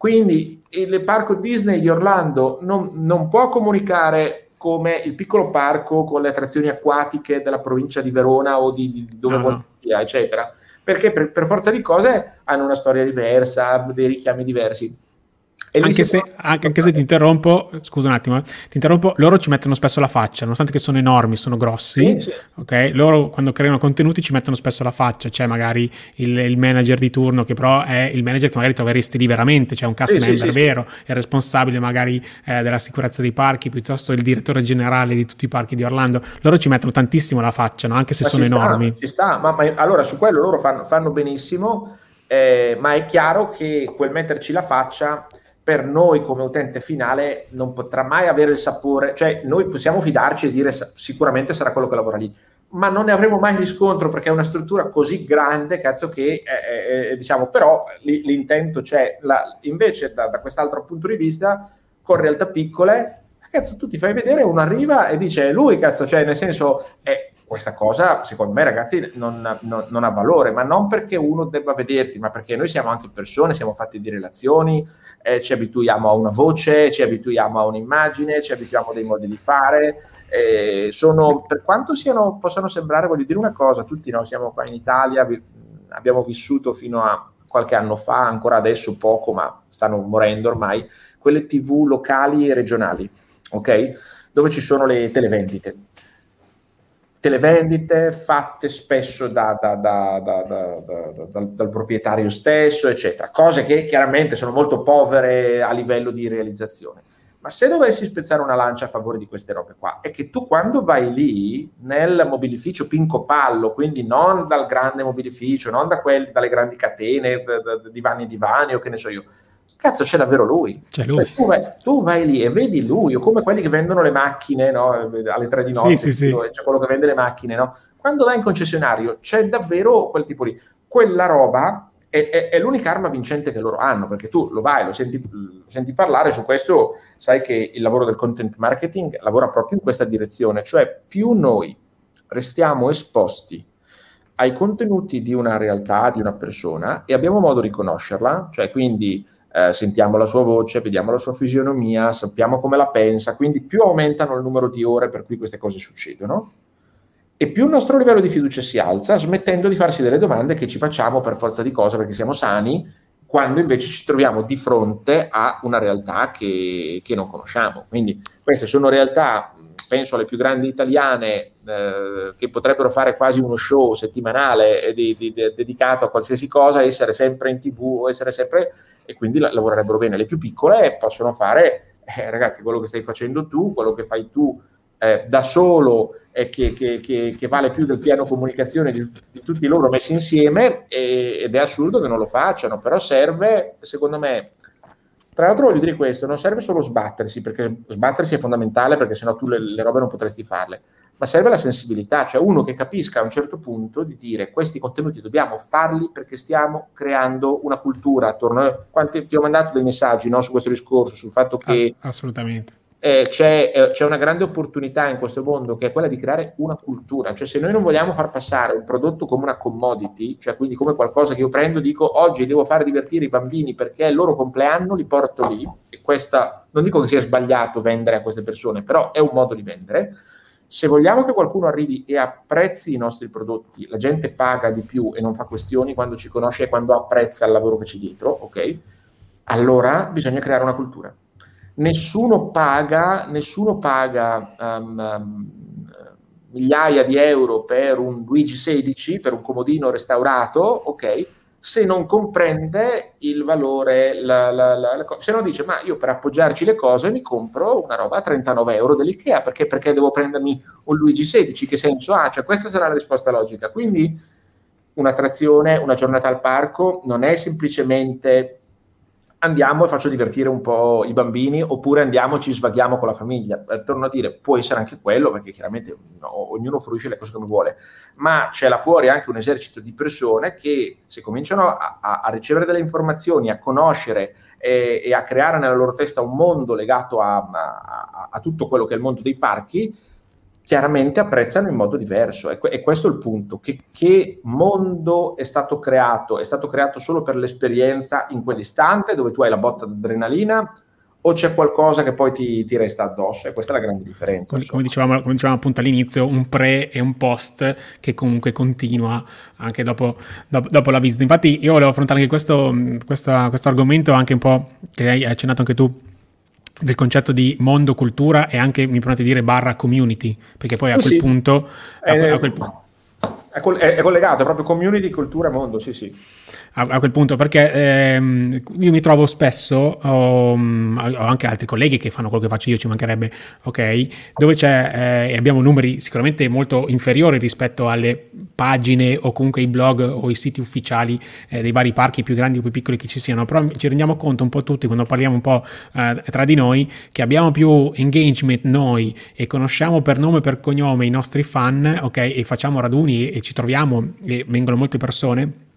S2: Quindi il parco Disney di Orlando non, non può comunicare come il piccolo parco con le attrazioni acquatiche della provincia di Verona o di, di dove no, no. sia, eccetera, perché per, per forza di cose hanno una storia diversa, dei richiami diversi
S1: anche se, anche, anche se, ti interrompo, scusa un attimo, eh, ti interrompo, loro ci mettono spesso la faccia, nonostante che sono enormi, sono grossi, sì, sì. ok? Loro quando creano contenuti ci mettono spesso la faccia, c'è magari il, il, manager di turno che però è il manager che magari troveresti lì veramente, c'è un cast sì, member vero, è responsabile magari eh, della sicurezza dei parchi, piuttosto il direttore generale di tutti i parchi di Orlando, loro ci mettono tantissimo la faccia, no? anche se ma sono ci enormi.
S2: Sta, ci sta, ma, ma, allora su quello loro fanno, fanno benissimo, eh, ma è chiaro che quel metterci la faccia per noi come utente finale non potrà mai avere il sapore, cioè noi possiamo fidarci e dire sicuramente sarà quello che lavora lì, ma non ne avremo mai riscontro perché è una struttura così grande, cazzo, che eh, eh, diciamo, però l- l'intento c'è. La, invece da, da quest'altro punto di vista, con realtà piccole, cazzo, tu ti fai vedere, uno arriva e dice lui, cazzo, cioè nel senso, eh, questa cosa, secondo me, ragazzi, non, non, non, ha valore, ma non perché uno debba vederti, ma perché noi siamo anche persone, siamo fatti di relazioni, eh, ci abituiamo a una voce, ci abituiamo a un'immagine, ci abituiamo a dei modi di fare. Eh, sono, per quanto siano, possano sembrare, voglio dire una cosa, tutti noi siamo qua in Italia, vi, abbiamo vissuto fino a qualche anno fa, ancora adesso poco, ma stanno morendo ormai, quelle tv locali e regionali, ok? Dove ci sono le televendite televendite fatte spesso da, da, da, dal, dal, proprietario stesso, eccetera, cose che chiaramente sono molto povere a livello di realizzazione. Ma se dovessi spezzare una lancia a favore di queste robe qua, è che tu quando vai lì nel mobilificio Pinco Pallo, quindi non dal grande mobilificio, non da quelli, dalle grandi catene, divani e divani o che ne so io, cazzo c'è davvero lui. C'è lui. Cioè, tu, vai, tu, vai, lì e vedi lui, o come quelli che vendono le macchine no? alle tre di notte, sì, sì, sì. c'è quello che vende le macchine, no? quando vai in concessionario c'è davvero quel tipo di... Quella roba è, è, è, l'unica arma vincente che loro hanno, perché tu lo vai, lo senti, lo senti parlare su questo, sai che il lavoro del content marketing lavora proprio in questa direzione, cioè più noi restiamo esposti ai contenuti di una realtà, di una persona e abbiamo modo di conoscerla, cioè quindi eh, sentiamo la sua voce, vediamo la sua fisionomia, sappiamo come la pensa, quindi più aumentano il numero di ore per cui queste cose succedono e più il nostro livello di fiducia si alza, smettendo di farsi delle domande che ci facciamo per forza di cose perché siamo sani, quando invece ci troviamo di fronte a una realtà che, che non conosciamo. Quindi queste sono realtà penso alle più grandi italiane eh, che potrebbero fare quasi uno show settimanale di, di, di, dedicato a qualsiasi cosa, essere sempre in tv essere sempre e quindi la, lavorerebbero bene. Le più piccole possono fare, eh, ragazzi, quello che stai facendo tu, quello che fai tu eh, da solo e che, che, che, che, vale più del piano comunicazione di, di tutti loro messi insieme e, ed è assurdo che non lo facciano, però serve, secondo me, tra l'altro voglio dire questo, non serve solo sbattersi, perché sbattersi è fondamentale perché sennò tu le, le robe non potresti farle, ma serve la sensibilità, cioè uno che capisca a un certo punto di dire questi contenuti dobbiamo farli perché stiamo creando una cultura attorno a... Quanti, ti ho mandato dei messaggi no, su questo discorso, sul fatto che...
S1: Ah, assolutamente
S2: eh, c'è, eh, c'è, una grande opportunità in questo mondo che è quella di creare una cultura. Cioè, se noi non vogliamo far passare un prodotto come una commodity, cioè quindi come qualcosa che io prendo dico oggi devo fare divertire i bambini perché è il loro compleanno, li porto lì. E questa, non dico che sia sbagliato vendere a queste persone, però è un modo di vendere. Se vogliamo che qualcuno arrivi e apprezzi i nostri prodotti, la gente paga di più e non fa questioni quando ci conosce e quando apprezza il lavoro che c'è dietro, ok? Allora bisogna creare una cultura nessuno paga, nessuno paga um, migliaia di euro per un Luigi 16, per un comodino restaurato, ok? Se non comprende il valore, la, la, la, se no dice, ma io per appoggiarci le cose mi compro una roba a 39 euro dell'IKEA, perché, perché devo prendermi un Luigi 16? Che senso ha? Cioè, questa sarà la risposta logica. Quindi un'attrazione, una giornata al parco non è semplicemente andiamo e faccio divertire un po' i bambini oppure andiamo e ci svaghiamo con la famiglia. Eh, torno a dire, può essere anche quello perché chiaramente no, ognuno fruisce le cose come vuole, ma c'è là fuori anche un esercito di persone che se cominciano a, a, a ricevere delle informazioni, a conoscere e, e, a creare nella loro testa un mondo legato a, a tutto quello che è il mondo dei parchi, chiaramente apprezzano in modo diverso. E, e questo è il punto. Che, che, mondo è stato creato? È stato creato solo per l'esperienza in quell'istante dove tu hai la botta d'adrenalina o c'è qualcosa che poi ti, ti resta addosso? E questa è la grande differenza.
S1: Come, come, dicevamo, come, dicevamo, appunto all'inizio, un pre e un post che comunque continua anche dopo, dopo, dopo la visita. Infatti io volevo affrontare anche questo, questo, questo argomento, anche un po' che hai accennato anche tu del concetto di mondo, cultura e anche, mi permette di dire, barra community, perché poi a quel sì. punto... A,
S2: eh,
S1: a
S2: quel, è, è, collegato, è proprio community, cultura, mondo, sì sì
S1: a, a quel punto, perché ehm, io mi trovo spesso, um, ho anche altri colleghi che fanno quello che faccio io, ci mancherebbe, ok, dove c'è, eh, abbiamo numeri sicuramente molto inferiori rispetto alle pagine o comunque i blog o i siti ufficiali eh, dei vari parchi più grandi o più piccoli che ci siano, però ci rendiamo conto un po' tutti quando parliamo un po' eh, tra di noi che abbiamo più engagement noi e conosciamo per nome e per cognome i nostri fan, ok, e facciamo raduni e, e ci troviamo e vengono molte persone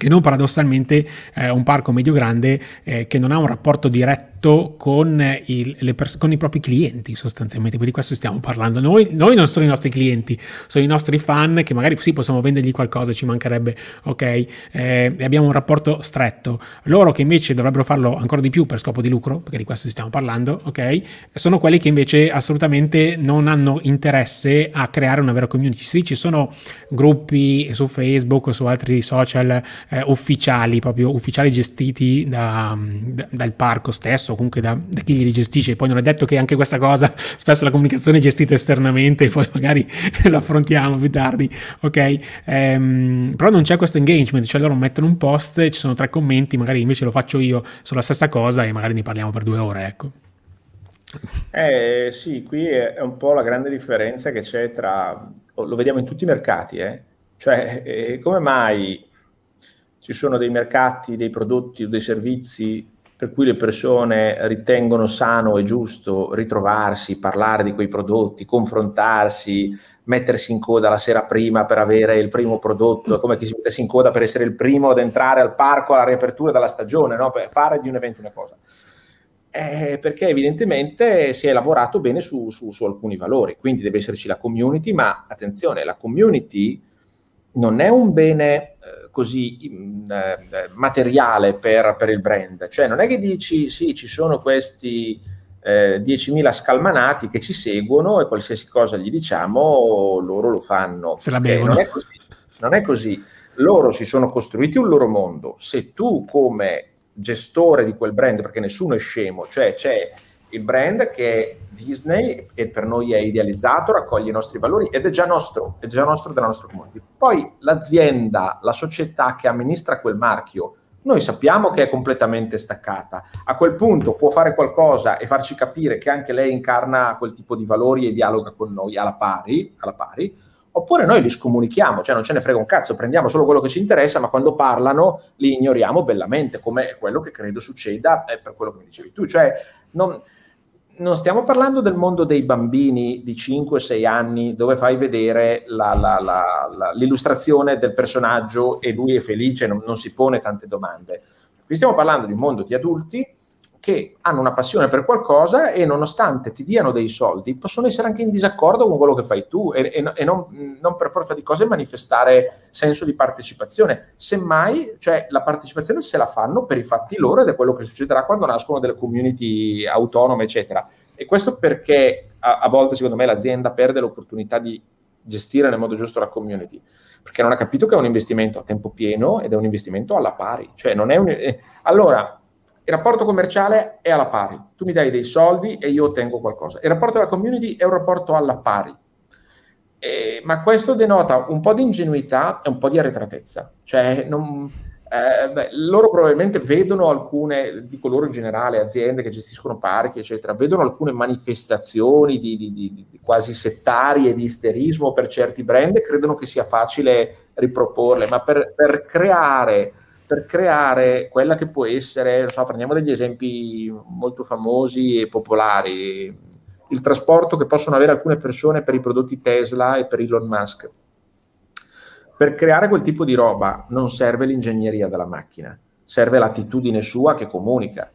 S1: che non paradossalmente eh, un parco medio grande eh, che non ha un rapporto diretto con, il, pers- con, i propri clienti sostanzialmente, quindi di questo stiamo parlando. Noi, noi, non sono i nostri clienti, sono i nostri fan che magari sì possiamo vendergli qualcosa, ci mancherebbe, ok? Eh, abbiamo un rapporto stretto. Loro che invece dovrebbero farlo ancora di più per scopo di lucro, perché di questo stiamo parlando, ok? Sono quelli che invece assolutamente non hanno interesse a creare una vera community. Sì, ci sono gruppi su Facebook o su altri social eh, ufficiali, proprio ufficiali gestiti da, da, dal parco stesso, comunque da, da, chi li gestisce. Poi non è detto che anche questa cosa, spesso la comunicazione è gestita esternamente, poi magari lo affrontiamo più tardi, ok? Ehm, però non c'è questo engagement, cioè loro mettono un post, ci sono tre commenti, magari invece lo faccio io sulla stessa cosa e magari ne parliamo per due ore, ecco.
S2: Eh sì, qui è un po' la grande differenza che c'è tra, lo vediamo in tutti i mercati, eh? cioè eh, come mai ci sono dei mercati, dei prodotti o dei servizi per cui le persone ritengono sano e giusto ritrovarsi, parlare di quei prodotti, confrontarsi, mettersi in coda la sera prima per avere il primo prodotto, come chi si mettesse in coda per essere il primo ad entrare al parco alla riapertura della stagione, no? per fare di un evento una cosa. Eh, perché evidentemente si è lavorato bene su, su, su alcuni valori, quindi deve esserci la community, ma attenzione, la community non è un bene eh, così mm, eh, materiale per, per, il brand, cioè non è che dici sì, ci sono questi eh, 10.000 scalmanati che ci seguono e qualsiasi cosa gli diciamo loro lo fanno.
S1: Se la bevono.
S2: Non è, così, non è così. Loro si sono costruiti un loro mondo. Se tu come gestore di quel brand, perché nessuno è scemo, cioè c'è il brand che Disney e per noi è idealizzato, raccoglie i nostri valori ed è già nostro, è già nostro della nostra community. Poi l'azienda, la società che amministra quel marchio, noi sappiamo che è completamente staccata. A quel punto può fare qualcosa e farci capire che anche lei incarna quel tipo di valori e dialoga con noi alla pari, alla pari oppure noi li scomunichiamo, cioè non ce ne frega un cazzo, prendiamo solo quello che ci interessa, ma quando parlano li ignoriamo bellamente, come è quello che credo succeda eh, per quello che mi dicevi tu. Cioè, non, non stiamo parlando del mondo dei bambini di 5-6 anni dove fai vedere la, la, la, l'illustrazione del personaggio e lui è felice, non, non si pone tante domande. Qui stiamo parlando di un mondo di adulti che hanno una passione per qualcosa e nonostante ti diano dei soldi possono essere anche in disaccordo con quello che fai tu e, e, e non, non, per forza di cose manifestare senso di partecipazione. Semmai, cioè, la partecipazione se la fanno per i fatti loro ed è quello che succederà quando nascono delle community autonome, eccetera. E questo perché a, a volte, secondo me, l'azienda perde l'opportunità di gestire nel modo giusto la community, perché non ha capito che è un investimento a tempo pieno ed è un investimento alla pari. Cioè, non è un... Eh, allora, il rapporto commerciale è alla pari. Tu mi dai dei soldi e io ottengo qualcosa. Il rapporto della community è un rapporto alla pari. Eh, ma questo denota un po' di ingenuità e un po' di arretratezza. Cioè, non, eh, beh, loro probabilmente vedono alcune, dico loro in generale, aziende che gestiscono parchi, eccetera, vedono alcune manifestazioni di, di, di, di quasi settarie di isterismo per certi brand e credono che sia facile riproporle, ma per, per creare per creare quella che può essere, so, prendiamo degli esempi molto famosi e popolari, il trasporto che possono avere alcune persone per i prodotti Tesla e per Elon Musk. Per creare quel tipo di roba non serve l'ingegneria della macchina, serve l'attitudine sua che comunica.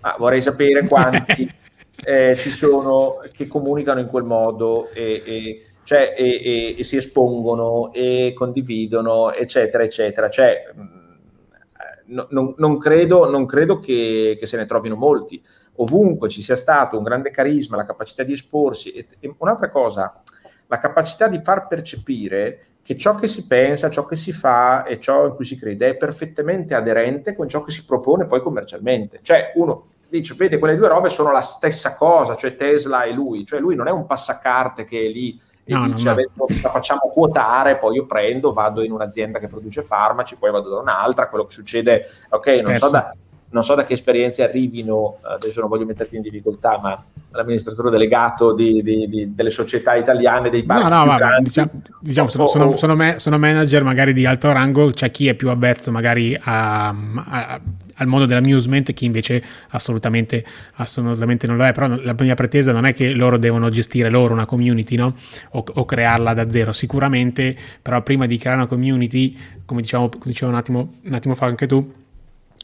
S2: Ma vorrei sapere quanti eh, ci sono che comunicano in quel modo e, e, cioè, e, e si espongono e condividono, eccetera, eccetera. Cioè, no, non, non, credo, non credo che, che, se ne trovino molti. Ovunque ci sia stato un grande carisma, la capacità di esporsi. E, e un'altra cosa, la capacità di far percepire che ciò che si pensa, ciò che si fa e ciò in cui si crede è perfettamente aderente con ciò che si propone poi commercialmente. Cioè, uno dice, vede, quelle due robe sono la stessa cosa, cioè Tesla e lui, cioè lui non è un passacarte che è lì e no, dice no, no. la facciamo quotare, poi io prendo, vado in un'azienda che produce farmaci, poi vado da un'altra, quello che succede, ok, non so, da, non so, da, che esperienze arrivino, adesso non voglio metterti in difficoltà, ma l'amministratore delegato di, di, di, delle società italiane, dei parchi No, no, vabbè,
S1: diciamo, diciamo sono, sono, sono, me, sono, manager magari di alto rango, c'è chi è più avvezzo magari a, a al mondo dell'amusement, chi invece assolutamente, assolutamente non lo è. Però la mia pretesa non è che loro devono gestire loro una community no? o, o, crearla da zero. Sicuramente, però prima di creare una community, come diciamo, dicevo un attimo, un attimo fa anche tu,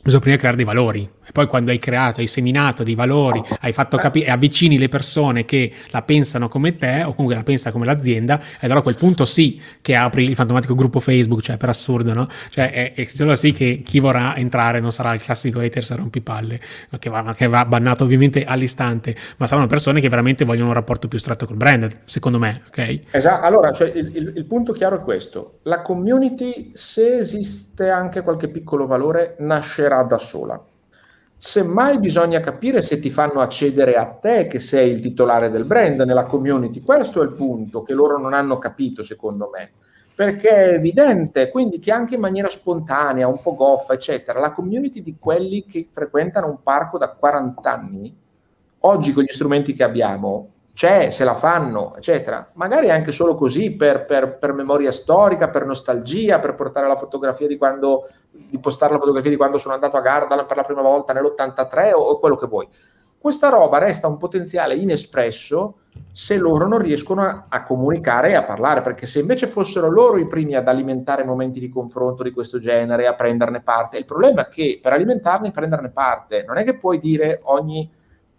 S1: bisogna prima creare dei valori e poi quando hai creato, hai seminato dei valori, hai fatto capire e avvicini le persone che la pensano come te o comunque la pensa come l'azienda, e allora a quel punto sì che apri il fantomatico gruppo Facebook, cioè per assurdo, no? Cioè è, è solo sì che chi vorrà entrare non sarà il classico hater a rompipalle, che va, che va bannato ovviamente all'istante, ma saranno persone che veramente vogliono un rapporto più stretto col brand, secondo me, ok?
S2: Esatto, allora cioè, il, il, il punto chiaro è questo, la community se esiste anche qualche piccolo valore nascerà da sola Semmai bisogna capire se ti fanno accedere a te che sei il titolare del brand nella community. Questo è il punto che loro non hanno capito, secondo me. Perché è evidente, quindi che anche in maniera spontanea, un po' goffa, eccetera, la community di quelli che frequentano un parco da 40 anni, oggi con gli strumenti che abbiamo, c'è, se la fanno, eccetera. Magari anche solo così per, per, per, memoria storica, per nostalgia, per portare la fotografia di quando, di postare la fotografia di quando sono andato a Gardaland per la prima volta nell'83 o, o quello che vuoi. Questa roba resta un potenziale inespresso se loro non riescono a, a, comunicare e a parlare, perché se invece fossero loro i primi ad alimentare momenti di confronto di questo genere, a prenderne parte, il problema è che per alimentarne prenderne parte non è che puoi dire ogni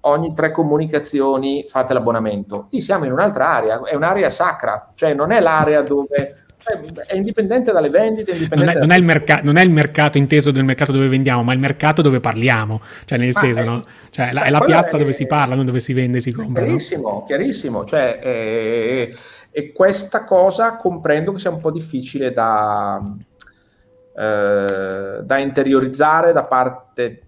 S2: ogni tre comunicazioni fate l'abbonamento. Lì siamo in un'altra area, è un'area sacra, cioè non è l'area dove cioè, è indipendente dalle vendite.
S1: Indipendente non, è, non, è merca- non, è, il mercato inteso del mercato dove vendiamo, ma il mercato dove parliamo, cioè nel ma senso, è, no? cioè, la, è la piazza dove si parla, non dove si vende, si compra.
S2: Chiarissimo, no? chiarissimo. Cioè, eh, e questa cosa comprendo che sia un po' difficile da, eh, da interiorizzare da parte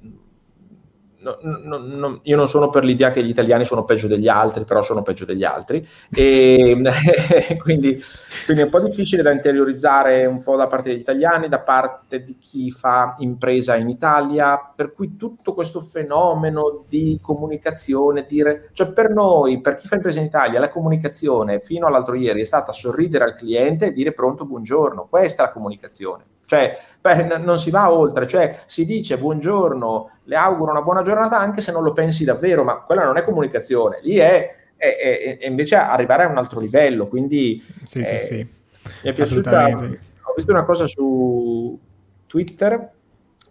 S2: no, no, no, io non sono per l'idea che gli italiani sono peggio degli altri, però sono peggio degli altri, e quindi, quindi, è un po' difficile da interiorizzare un po' da parte degli italiani, da parte di chi fa impresa in Italia, per cui tutto questo fenomeno di comunicazione, dire, cioè per noi, per chi fa impresa in Italia, la comunicazione fino all'altro ieri è stata sorridere al cliente e dire pronto, buongiorno, questa è la comunicazione. Cioè, beh, non si va oltre, cioè si dice buongiorno, le auguro una buona giornata anche se non lo pensi davvero, ma quella non è comunicazione, lì è, è, è, è invece arrivare a un altro livello, quindi
S1: sì, eh, sì, sì.
S2: mi è piaciuta, ho visto una cosa su Twitter,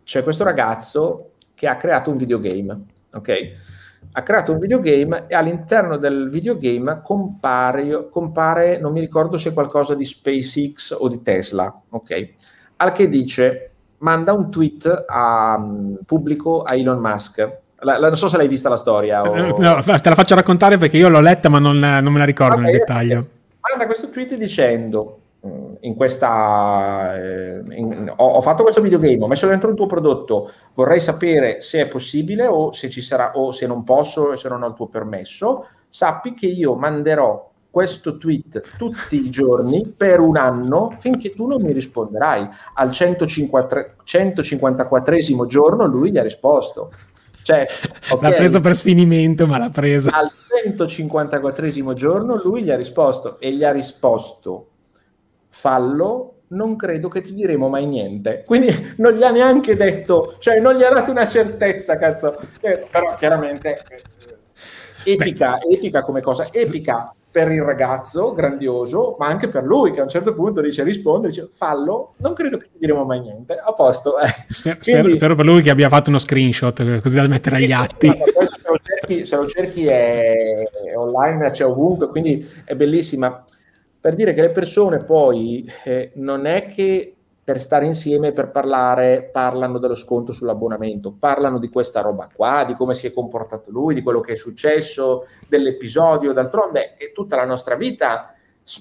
S2: c'è questo ragazzo che ha creato un videogame, ok? Ha creato un videogame e all'interno del videogame compare, compare non mi ricordo se qualcosa di SpaceX o di Tesla, ok? Al che dice manda un tweet a, um, pubblico a Elon Musk. La, la, non so se l'hai vista la storia. O...
S1: Eh, no, te la faccio raccontare perché io l'ho letta ma non, non me la ricordo okay, nel dettaglio.
S2: Manda questo tweet dicendo mm, in questa eh, in, ho, ho, fatto questo videogame, ho messo dentro un tuo prodotto, vorrei sapere se è possibile o se ci sarà o se non posso e se non ho il tuo permesso. Sappi che io manderò questo tweet tutti i giorni per un anno finché tu non mi risponderai. Al 154, 154 giorno lui gli ha risposto. Cioè,
S1: okay, l'ha preso per sfinimento, ma l'ha presa.
S2: Al 154 giorno lui gli ha risposto e gli ha risposto fallo, non credo che ti diremo mai niente. Quindi non gli ha neanche detto, cioè non gli ha dato una certezza, cazzo. Eh, però chiaramente eh, epica, Beh. epica come cosa, epica per il ragazzo, grandioso, ma anche per lui che a un certo punto dice risponde, dice fallo, non credo che ti diremo mai niente, a posto. Eh.
S1: Spero, Quindi, spero, per lui che abbia fatto uno screenshot così da mettere agli atti.
S2: Se lo cerchi, se lo cerchi è, è online, c'è ovunque, quindi è bellissima. Per dire che le persone poi eh, non è che per stare insieme, per parlare, parlano dello sconto sull'abbonamento, parlano di questa roba qua, di come si è comportato lui, di quello che è successo, dell'episodio, d'altronde è tutta la nostra vita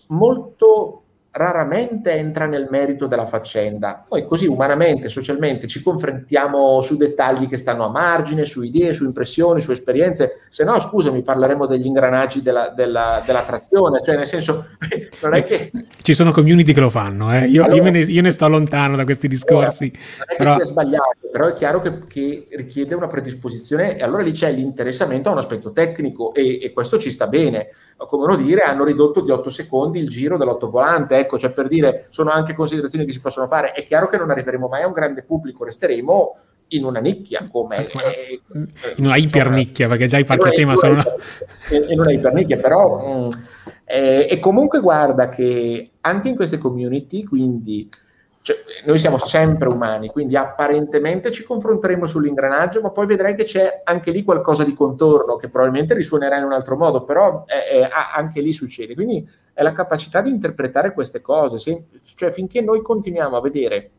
S2: molto raramente entra nel merito della faccenda. Noi così umanamente, socialmente ci confrontiamo su dettagli che stanno a margine, su idee, su impressioni, su esperienze, se no scusami parleremo degli ingranaggi della, della, della trazione, cioè nel senso non è che...
S1: Ci sono community che lo fanno, eh? io, allora, io, ne, io, ne, sto lontano da questi discorsi.
S2: non è però... che sia sbagliato, però è chiaro che, che, richiede una predisposizione e allora lì c'è l'interessamento a un aspetto tecnico e, e questo ci sta bene come uno dire, hanno ridotto di 8 secondi il giro dell'ottovolante. Ecco, cioè per dire, sono anche considerazioni che si possono fare. È chiaro che non arriveremo mai a un grande pubblico, resteremo in una nicchia come
S1: eh, in una ipernicchia perché già i parchi a tema sono una...
S2: in una ipernicchia però mh, eh, e comunque guarda che anche in queste community quindi cioè, noi siamo sempre umani, quindi apparentemente ci confronteremo sull'ingranaggio, ma poi vedrai che c'è anche lì qualcosa di contorno che probabilmente risuonerà in un altro modo, però eh, eh, anche lì succede. Quindi è la capacità di interpretare queste cose, se, cioè finché noi continuiamo a vedere,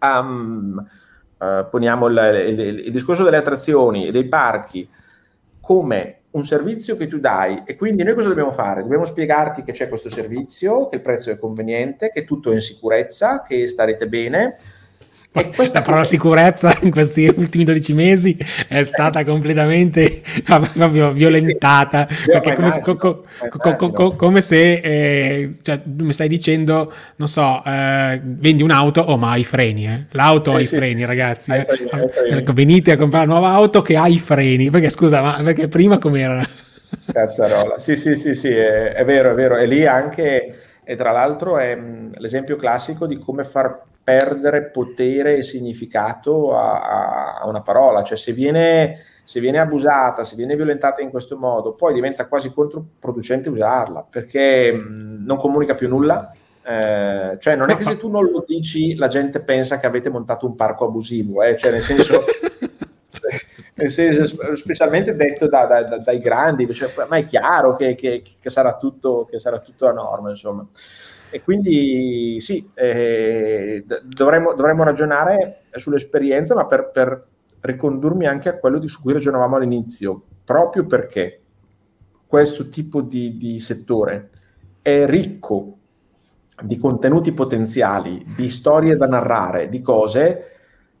S2: um, uh, poniamo il, il, il discorso delle attrazioni e dei parchi come un servizio che tu dai e quindi noi cosa dobbiamo fare? Dobbiamo spiegarti che c'è questo servizio, che il prezzo è conveniente, che tutto è in sicurezza, che starete bene
S1: e questa la parola sicurezza in questi ultimi 12 mesi è stata completamente proprio violentata sì, perché come se, co, co, co, come se eh, cioè, mi stai dicendo non so eh, vendi un'auto oh ma ha i freni eh? l'auto eh, ha i sì. freni ragazzi eh. freni. venite a comprare una nuova auto che ha i freni perché scusa ma perché prima com'era
S2: cazzarola sì sì sì sì è, è vero è vero e lì anche e tra l'altro è mh, l'esempio classico di come far perdere potere e significato a, a una parola, cioè se viene, se viene, abusata, se viene violentata in questo modo, poi diventa quasi controproducente usarla, perché mh, non comunica più nulla, eh, cioè non è che se tu non lo dici la gente pensa che avete montato un parco abusivo, eh? cioè nel senso... specialmente detto da, da, da, dai grandi, cioè, ma è chiaro che, che, che, sarà tutto, che sarà tutto a norma, insomma. E quindi sì, eh, dovremmo, dovremmo, ragionare sull'esperienza, ma per, per ricondurmi anche a quello di su cui ragionavamo all'inizio, proprio perché questo tipo di, di settore è ricco di contenuti potenziali, di storie da narrare, di cose,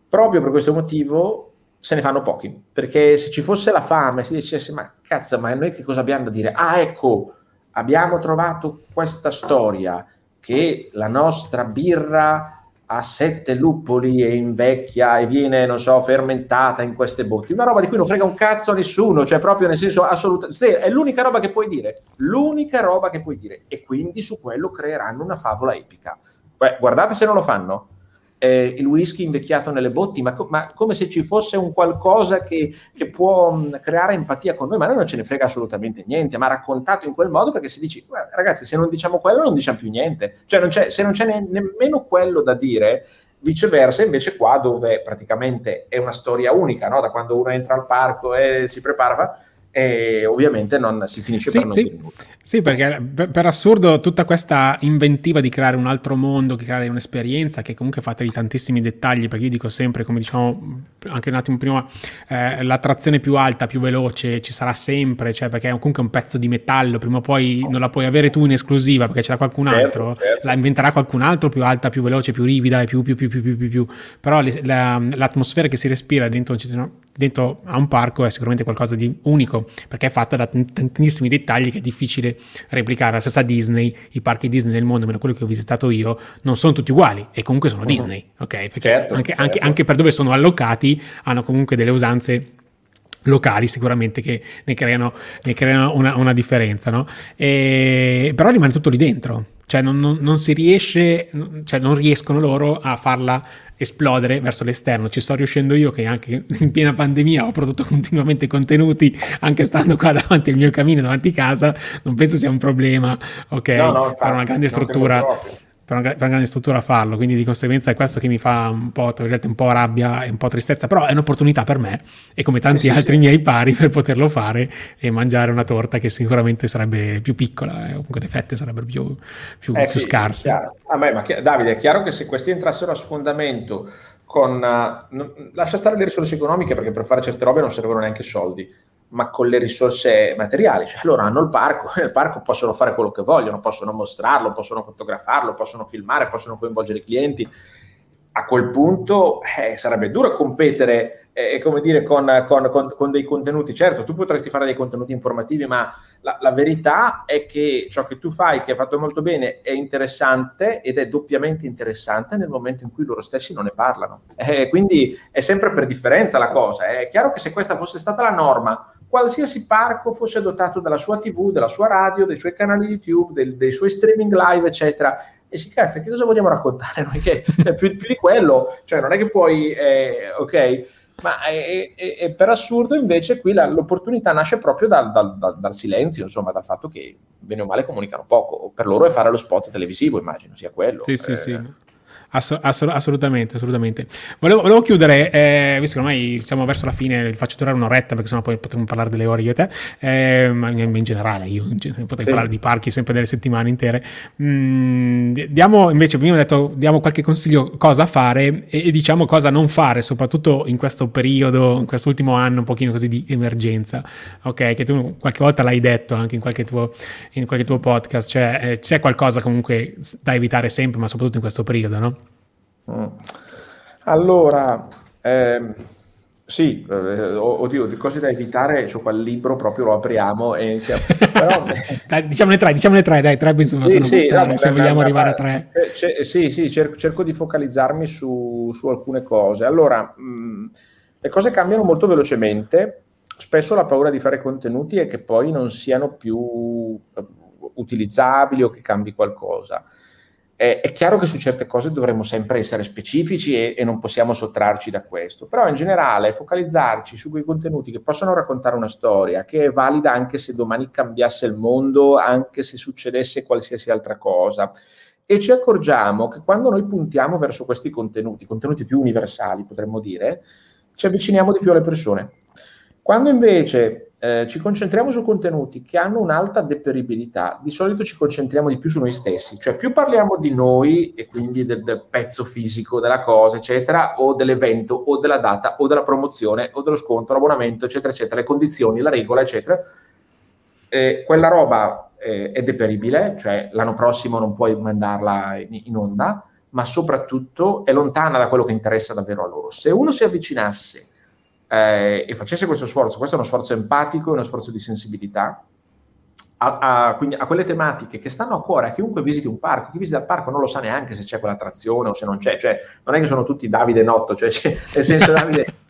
S2: proprio per questo motivo se ne fanno pochi, perché se ci fosse la fame, si dicesse, ma cazzo, ma noi che cosa abbiamo da dire? Ah, ecco, abbiamo trovato questa storia che la nostra birra ha sette luppoli e invecchia e viene, non so, fermentata in queste botti. Una roba di cui non frega un cazzo a nessuno, cioè proprio nel senso assolutamente... È l'unica roba che puoi dire, l'unica roba che puoi dire. E quindi su quello creeranno una favola epica. Beh, guardate se non lo fanno eh, il whisky invecchiato nelle botti, ma, co- ma, come se ci fosse un qualcosa che, che può mh, creare empatia con noi, ma noi non ce ne frega assolutamente niente, ma raccontato in quel modo perché si dice, ragazzi, se non diciamo quello non diciamo più niente, cioè non se non c'è ne- nemmeno quello da dire, viceversa invece qua dove praticamente è una storia unica, no? da quando uno entra al parco e si prepara, e ovviamente non si finisce
S1: sì,
S2: per non
S1: sì. Sì, perché per, per, assurdo tutta questa inventiva di creare un altro mondo, di creare un'esperienza che comunque è fatta di tantissimi dettagli, perché io dico sempre, come diciamo anche un attimo prima, eh, l'attrazione più alta, più veloce ci sarà sempre, cioè perché è comunque un pezzo di metallo, prima o poi non la puoi avere tu in esclusiva perché c'era qualcun certo, altro, certo, certo. la inventerà qualcun altro più alta, più veloce, più rivida e più, più, più, più, più, più, più. Però le, la, l'atmosfera che si respira dentro, dentro a un parco è sicuramente qualcosa di unico perché è fatta da tantissimi dettagli che è difficile replicare. La stessa Disney, i parchi Disney nel mondo, meno quello che ho visitato io, non sono tutti uguali e comunque sono uh-huh. Disney, ok? Perché certo, anche, certo. Anche, anche per dove sono allocati hanno comunque delle usanze locali sicuramente che ne creano, ne creano una, una, differenza, no? E, però rimane tutto lì dentro, cioè non, non, non si riesce, cioè non riescono loro a farla esplodere verso l'esterno. Ci sto riuscendo io che anche in piena pandemia ho prodotto continuamente contenuti, anche stando qua davanti al mio camino, davanti a casa, non penso sia un problema, ok? No, no, per una grande struttura per una, per una, grande struttura a farlo, quindi di conseguenza è questo che mi fa un po', un po' rabbia e un po' tristezza, però è un'opportunità per me e come tanti sì, altri sì. miei pari per poterlo fare e mangiare una torta che sicuramente sarebbe più piccola, eh, comunque le fette sarebbero più, più,
S2: eh
S1: più
S2: sì,
S1: scarse.
S2: A me, ma chi- Davide, è chiaro che se questi entrassero a sfondamento con... Uh, lascia stare le risorse economiche perché per fare certe robe non servono neanche soldi, ma con le risorse materiali. Cioè, loro hanno il parco, nel parco possono fare quello che vogliono, possono mostrarlo, possono fotografarlo, possono filmare, possono coinvolgere i clienti. A quel punto eh, sarebbe duro competere eh, come dire, con, con, con, con, dei contenuti. Certo, tu potresti fare dei contenuti informativi, ma la, la, verità è che ciò che tu fai, che hai fatto molto bene, è interessante ed è doppiamente interessante nel momento in cui loro stessi non ne parlano. Eh, quindi è sempre per differenza la cosa. È chiaro che se questa fosse stata la norma, qualsiasi parco fosse dotato della sua TV, della sua radio, dei suoi canali YouTube, del, dei suoi streaming live, eccetera. E si cazzo, che cosa vogliamo raccontare noi? Che è più, più, di quello, cioè non è che poi, eh, ok, ma è, è, è per assurdo invece qui la, l'opportunità nasce proprio dal, dal, dal, dal, silenzio, insomma, dal fatto che bene o male comunicano poco. Per loro è fare lo spot televisivo, immagino sia quello.
S1: Sì, eh, sì, sì. Ass- ass- assolutamente, assolutamente. Volevo, volevo chiudere, eh, visto che ormai siamo verso la fine, faccio durare un'oretta perché sennò poi potremmo parlare delle ore io e te, eh, ma in, in, generale io in generale, potrei sì. parlare di parchi sempre delle settimane intere. Mm, diamo invece, prima ho detto, diamo qualche consiglio cosa fare e, e, diciamo cosa non fare, soprattutto in questo periodo, in quest'ultimo anno un pochino così di emergenza, ok? Che tu qualche volta l'hai detto anche in qualche tuo, in qualche tuo podcast, cioè eh, c'è qualcosa comunque da evitare sempre, ma soprattutto in questo periodo, no?
S2: Mm. Allora, ehm, sì, eh, oddio, di cose da evitare, c'ho quel libro, proprio lo apriamo e iniziamo. Però,
S1: dai, diciamone tre, diciamone tre, dai, tre insomma sì, sono sì, bastare, no, se beh, vogliamo beh, arrivare a tre.
S2: C- sì, sì, cerco, cerco, di focalizzarmi su, su alcune cose. Allora, mh, mm, le cose cambiano molto velocemente, spesso la paura di fare contenuti è che poi non siano più eh, utilizzabili o che cambi qualcosa. Eh, è chiaro che su certe cose dovremmo sempre essere specifici e, e, non possiamo sottrarci da questo, però in generale focalizzarci su quei contenuti che possono raccontare una storia che è valida anche se domani cambiasse il mondo, anche se succedesse qualsiasi altra cosa. E ci accorgiamo che quando noi puntiamo verso questi contenuti, contenuti più universali potremmo dire, ci avviciniamo di più alle persone. Quando invece eh, ci concentriamo su contenuti che hanno un'alta deperibilità, di solito ci concentriamo di più su noi stessi, cioè più parliamo di noi e quindi del, del, pezzo fisico della cosa, eccetera, o dell'evento, o della data, o della promozione, o dello sconto, l'abbonamento, eccetera, eccetera, le condizioni, la regola, eccetera, eh, quella roba eh, è deperibile, cioè l'anno prossimo non puoi mandarla in, in onda, ma soprattutto è lontana da quello che interessa davvero a loro. Se uno si avvicinasse eh, e facesse questo sforzo, questo è uno sforzo empatico, uno sforzo di sensibilità, a, a, quindi a quelle tematiche che stanno a cuore a chiunque visiti un parco. Chi visita il parco non lo sa neanche se c'è quell'attrazione o se non c'è, cioè non è che sono tutti Davide Notto, cioè, nel senso Davide...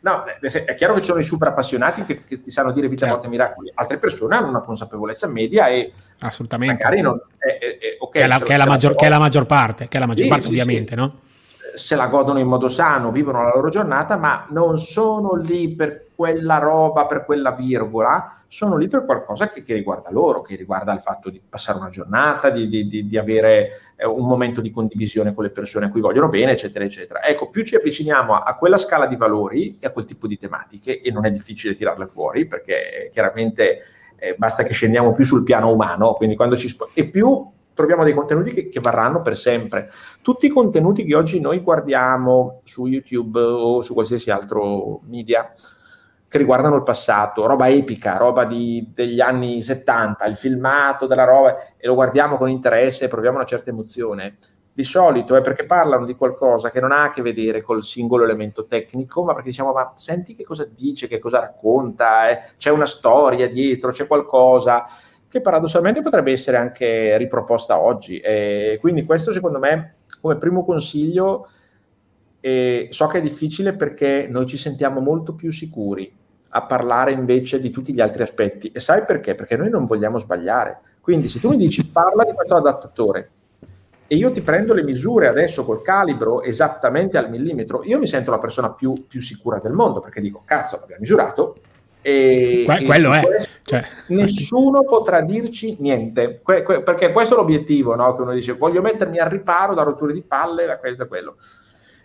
S2: No, è chiaro che ci sono i super appassionati che, che ti sanno dire vita, certo. morte, miracoli. Altre persone hanno una consapevolezza media e
S1: Assolutamente.
S2: magari non...
S1: È, è, è, okay, che, è la, che, è la maggior, che, è la, maggior, parte, che è la maggior sì, parte sì, ovviamente,
S2: sì.
S1: no?
S2: Se la godono in modo sano, vivono la loro giornata, ma non sono lì per quella roba, per quella virgola, sono lì per qualcosa che, che riguarda loro, che riguarda il fatto di passare una giornata, di, di, di avere eh, un momento di condivisione con le persone a cui vogliono bene, eccetera, eccetera. Ecco, più ci avviciniamo a, a quella scala di valori e a quel tipo di tematiche, e non è difficile tirarle fuori, perché chiaramente eh, basta che scendiamo più sul piano umano, quindi quando ci... Sp- e più troviamo dei contenuti che, che, varranno per sempre. Tutti i contenuti che oggi noi guardiamo su YouTube o su qualsiasi altro media che riguardano il passato, roba epica, roba di, degli anni 70, il filmato della roba, e lo guardiamo con interesse e proviamo una certa emozione, di solito è perché parlano di qualcosa che non ha a che vedere col singolo elemento tecnico, ma perché diciamo, ma senti che cosa dice, che cosa racconta, eh? c'è una storia dietro, c'è qualcosa che paradossalmente potrebbe essere anche riproposta oggi. E quindi questo secondo me come primo consiglio eh, so che è difficile perché noi ci sentiamo molto più sicuri a parlare invece di tutti gli altri aspetti. E sai perché? Perché noi non vogliamo sbagliare. Quindi se tu mi dici parla di questo adattatore e io ti prendo le misure adesso col calibro esattamente al millimetro, io mi sento la persona più, più sicura del mondo perché dico cazzo l'abbiamo misurato, e,
S1: que- quello è. Cioè,
S2: nessuno potrà dirci niente, que- que- perché questo è l'obiettivo, no? che uno dice voglio mettermi al riparo da rotture di palle, da questo e quello.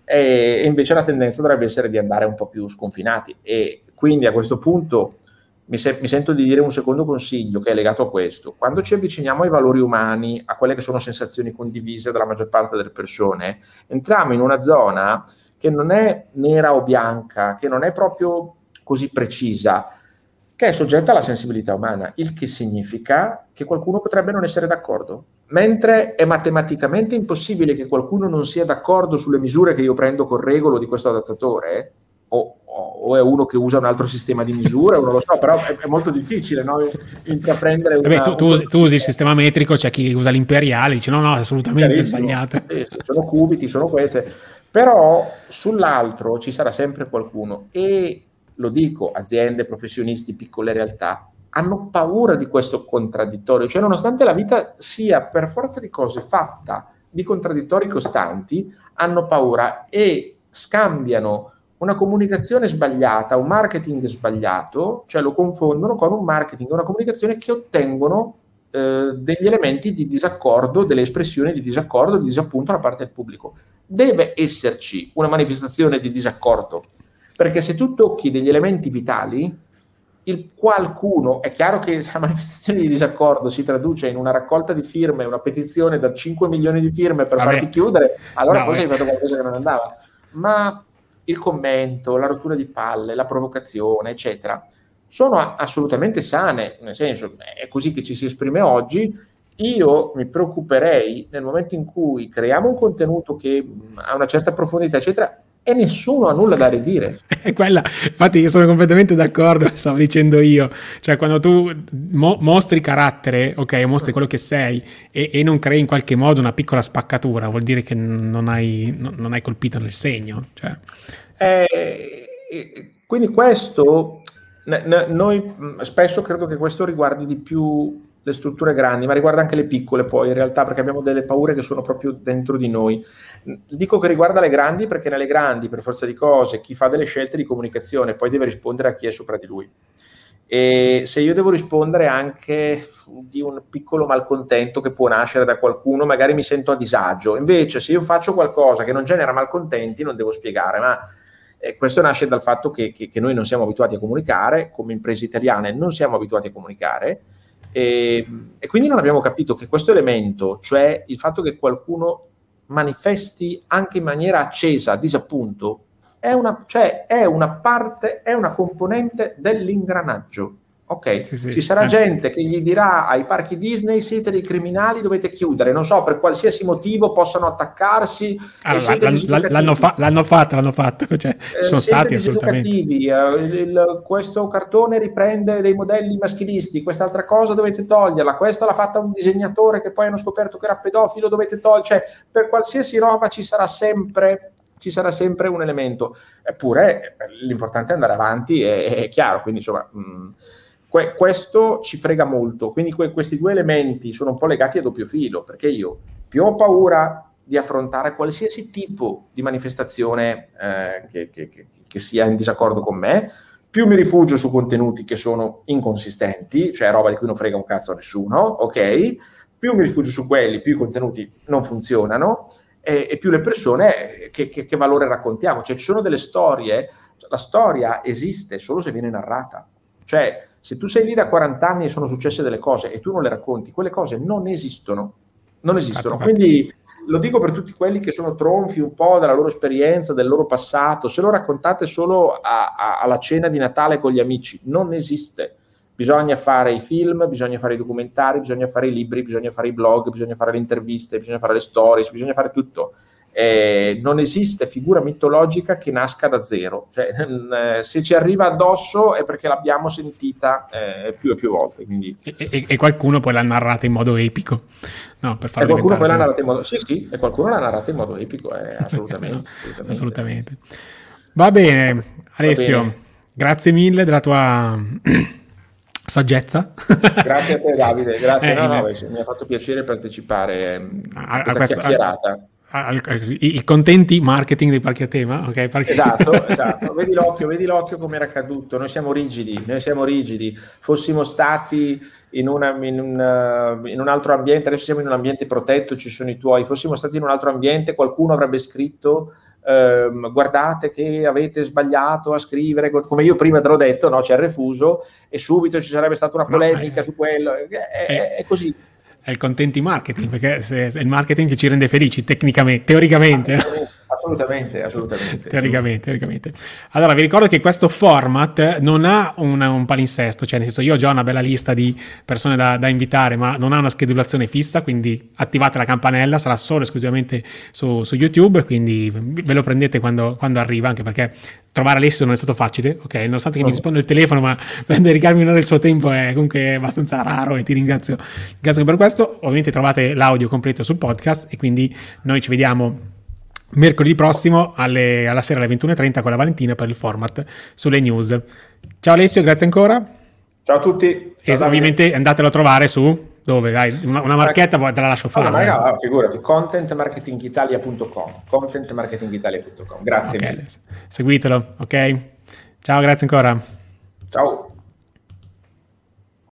S2: E, e invece la tendenza dovrebbe essere di andare un po' più sconfinati. E quindi a questo punto mi, se- mi, sento di dire un secondo consiglio che è legato a questo. Quando ci avviciniamo ai valori umani, a quelle che sono sensazioni condivise dalla maggior parte delle persone, entriamo in una zona che non è nera o bianca, che non è proprio così precisa, che è soggetta alla sensibilità umana, il che significa che qualcuno potrebbe non essere d'accordo. Mentre è matematicamente impossibile che qualcuno non sia d'accordo sulle misure che io prendo con regolo di questo adattatore, o, o, è uno che usa un altro sistema di misure, non lo so, però è, è molto difficile no? intraprendere una,
S1: Vabbè, tu, tu, usi, tu, usi, il sistema metrico, c'è chi usa l'imperiale, dice no, no, assolutamente sbagliate.
S2: Sì, sono cubiti, sono queste, però sull'altro ci sarà sempre qualcuno e lo dico, aziende, professionisti, piccole realtà, hanno paura di questo contraddittorio, cioè nonostante la vita sia per forza di cose fatta di contraddittori costanti, hanno paura e scambiano una comunicazione sbagliata, un marketing sbagliato, cioè lo confondono con un marketing, una comunicazione che ottengono eh, degli elementi di disaccordo, delle espressioni di disaccordo, di disappunto da parte del pubblico. Deve esserci una manifestazione di disaccordo perché se tu tocchi degli elementi vitali, il qualcuno, è chiaro che la manifestazione di disaccordo si traduce in una raccolta di firme, una petizione da 5 milioni di firme per Vabbè. farti chiudere, allora no, forse hai fatto qualcosa che non andava. Ma il commento, la rottura di palle, la provocazione, eccetera, sono assolutamente sane, nel senso è così che ci si esprime oggi. Io mi preoccuperei nel momento in cui creiamo un contenuto che ha una certa profondità, eccetera, e nessuno ha nulla da ridire.
S1: Quella, infatti, io sono completamente d'accordo, stavo dicendo io. Cioè, quando tu mo- mostri carattere, ok, mostri quello che sei e-, e, non crei in qualche modo una piccola spaccatura, vuol dire che non hai, no, non hai colpito nel segno. Cioè.
S2: Eh, quindi questo, n- n- noi spesso credo che questo riguardi di più le strutture grandi, ma riguarda anche le piccole poi in realtà perché abbiamo delle paure che sono proprio dentro di noi. Dico che riguarda le grandi perché nelle grandi, per forza di cose, chi fa delle scelte di comunicazione poi deve rispondere a chi è sopra di lui. E se io devo rispondere anche di un piccolo malcontento che può nascere da qualcuno, magari mi sento a disagio. Invece, se io faccio qualcosa che non genera malcontenti, non devo spiegare, ma eh, questo nasce dal fatto che, che, che noi non siamo abituati a comunicare, come imprese italiane non siamo abituati a comunicare e, e, quindi non abbiamo capito che questo elemento, cioè il fatto che qualcuno manifesti anche in maniera accesa disappunto, è una, cioè è una parte, è una componente dell'ingranaggio. Ok, sì, sì. ci sarà Anzi. gente che gli dirà ai parchi Disney siete dei criminali, dovete chiudere, non so, per qualsiasi motivo possono attaccarsi.
S1: Allora, l'hanno, l'hanno, fa- l'hanno, fatto, l'hanno fatto, cioè, eh, sono stati assolutamente.
S2: Eh, il, il, questo cartone riprende dei modelli maschilisti, quest'altra cosa dovete toglierla, questa l'ha fatta un disegnatore che poi hanno scoperto che era pedofilo, dovete toglierla, cioè per qualsiasi roba ci sarà sempre ci sarà sempre un elemento. Eppure l'importante è andare avanti, è, è chiaro, quindi insomma... Mh, Que- questo ci frega molto, quindi que- questi due elementi sono un po' legati a doppio filo, perché io più ho paura di affrontare qualsiasi tipo di manifestazione eh, che, che, che, sia in disaccordo con me, più mi rifugio su contenuti che sono inconsistenti, cioè roba di cui non frega un cazzo a nessuno, ok? Più mi rifugio su quelli, più i contenuti non funzionano e, e più le persone che, che valore raccontiamo. Cioè ci sono delle storie, la storia esiste solo se viene narrata. Cioè, se tu sei lì da 40 anni e sono successe delle cose e tu non le racconti, quelle cose non esistono. Non esistono. Quindi lo dico per tutti quelli che sono tronfi un po' della loro esperienza, del loro passato, se lo raccontate solo a, a, alla cena di Natale con gli amici, non esiste. Bisogna fare i film, bisogna fare i documentari, bisogna fare i libri, bisogna fare i blog, bisogna fare le interviste, bisogna fare le stories, bisogna fare tutto eh, non esiste figura mitologica che nasca da zero. Cioè, eh, se ci arriva addosso è perché l'abbiamo sentita eh, più e più volte. Quindi...
S1: E, e, e, qualcuno poi l'ha narrata in modo epico. No, per
S2: farlo e qualcuno poi l'ha narrata in modo... Sì, sì, e qualcuno l'ha narrata in modo epico, eh, assolutamente,
S1: no, assolutamente. assolutamente. Va bene, Alessio, Va bene. grazie mille della tua... saggezza.
S2: Grazie a te Davide, grazie, eh, no, no, mi ha fatto piacere partecipare a, a questa chiacchierata
S1: il contenti marketing dei parchi a tema, ok? Parchi...
S2: Esatto, esatto. Vedi l'occhio, vedi l'occhio come era caduto. Noi siamo rigidi, noi siamo rigidi. Fossimo stati in, una, in, un, in, un, altro ambiente, adesso siamo in un ambiente protetto, ci sono i tuoi. Fossimo stati in un altro ambiente, qualcuno avrebbe scritto ehm, guardate che avete sbagliato a scrivere, come io prima te l'ho detto, no? c'è il refuso e subito ci sarebbe stata una polemica no, è, su quello. È, è, è così
S1: è il contenti marketing, perché è il marketing che ci rende felici, tecnicamente, teoricamente.
S2: Assolutamente, assolutamente.
S1: teoricamente, teoricamente. Allora, vi ricordo che questo format non ha un, un, palinsesto, cioè nel senso io ho già una bella lista di persone da, da, invitare, ma non ha una schedulazione fissa, quindi attivate la campanella, sarà solo esclusivamente su, su YouTube, quindi ve lo prendete quando, quando arriva, anche perché trovare Alessio non è stato facile, ok? Nonostante che mi risponda il telefono, ma dedicarmi un'ora del suo tempo è comunque abbastanza raro e ti ringrazio, ringrazio per questo. Ovviamente trovate l'audio completo sul podcast e quindi noi ci vediamo mercoledì prossimo alle, alla sera alle 21.30 con la Valentina per il format sulle news. Ciao Alessio, grazie ancora.
S2: Ciao a tutti.
S1: Ciao, e ovviamente andatelo a trovare su dove? Dai, una, una marchetta te la lascio fare.
S2: Ah, no, no, figurati, contentmarketingitalia.com contentmarketingitalia.com Grazie
S1: okay. Seguitelo, ok? Ciao, grazie ancora.
S2: Ciao.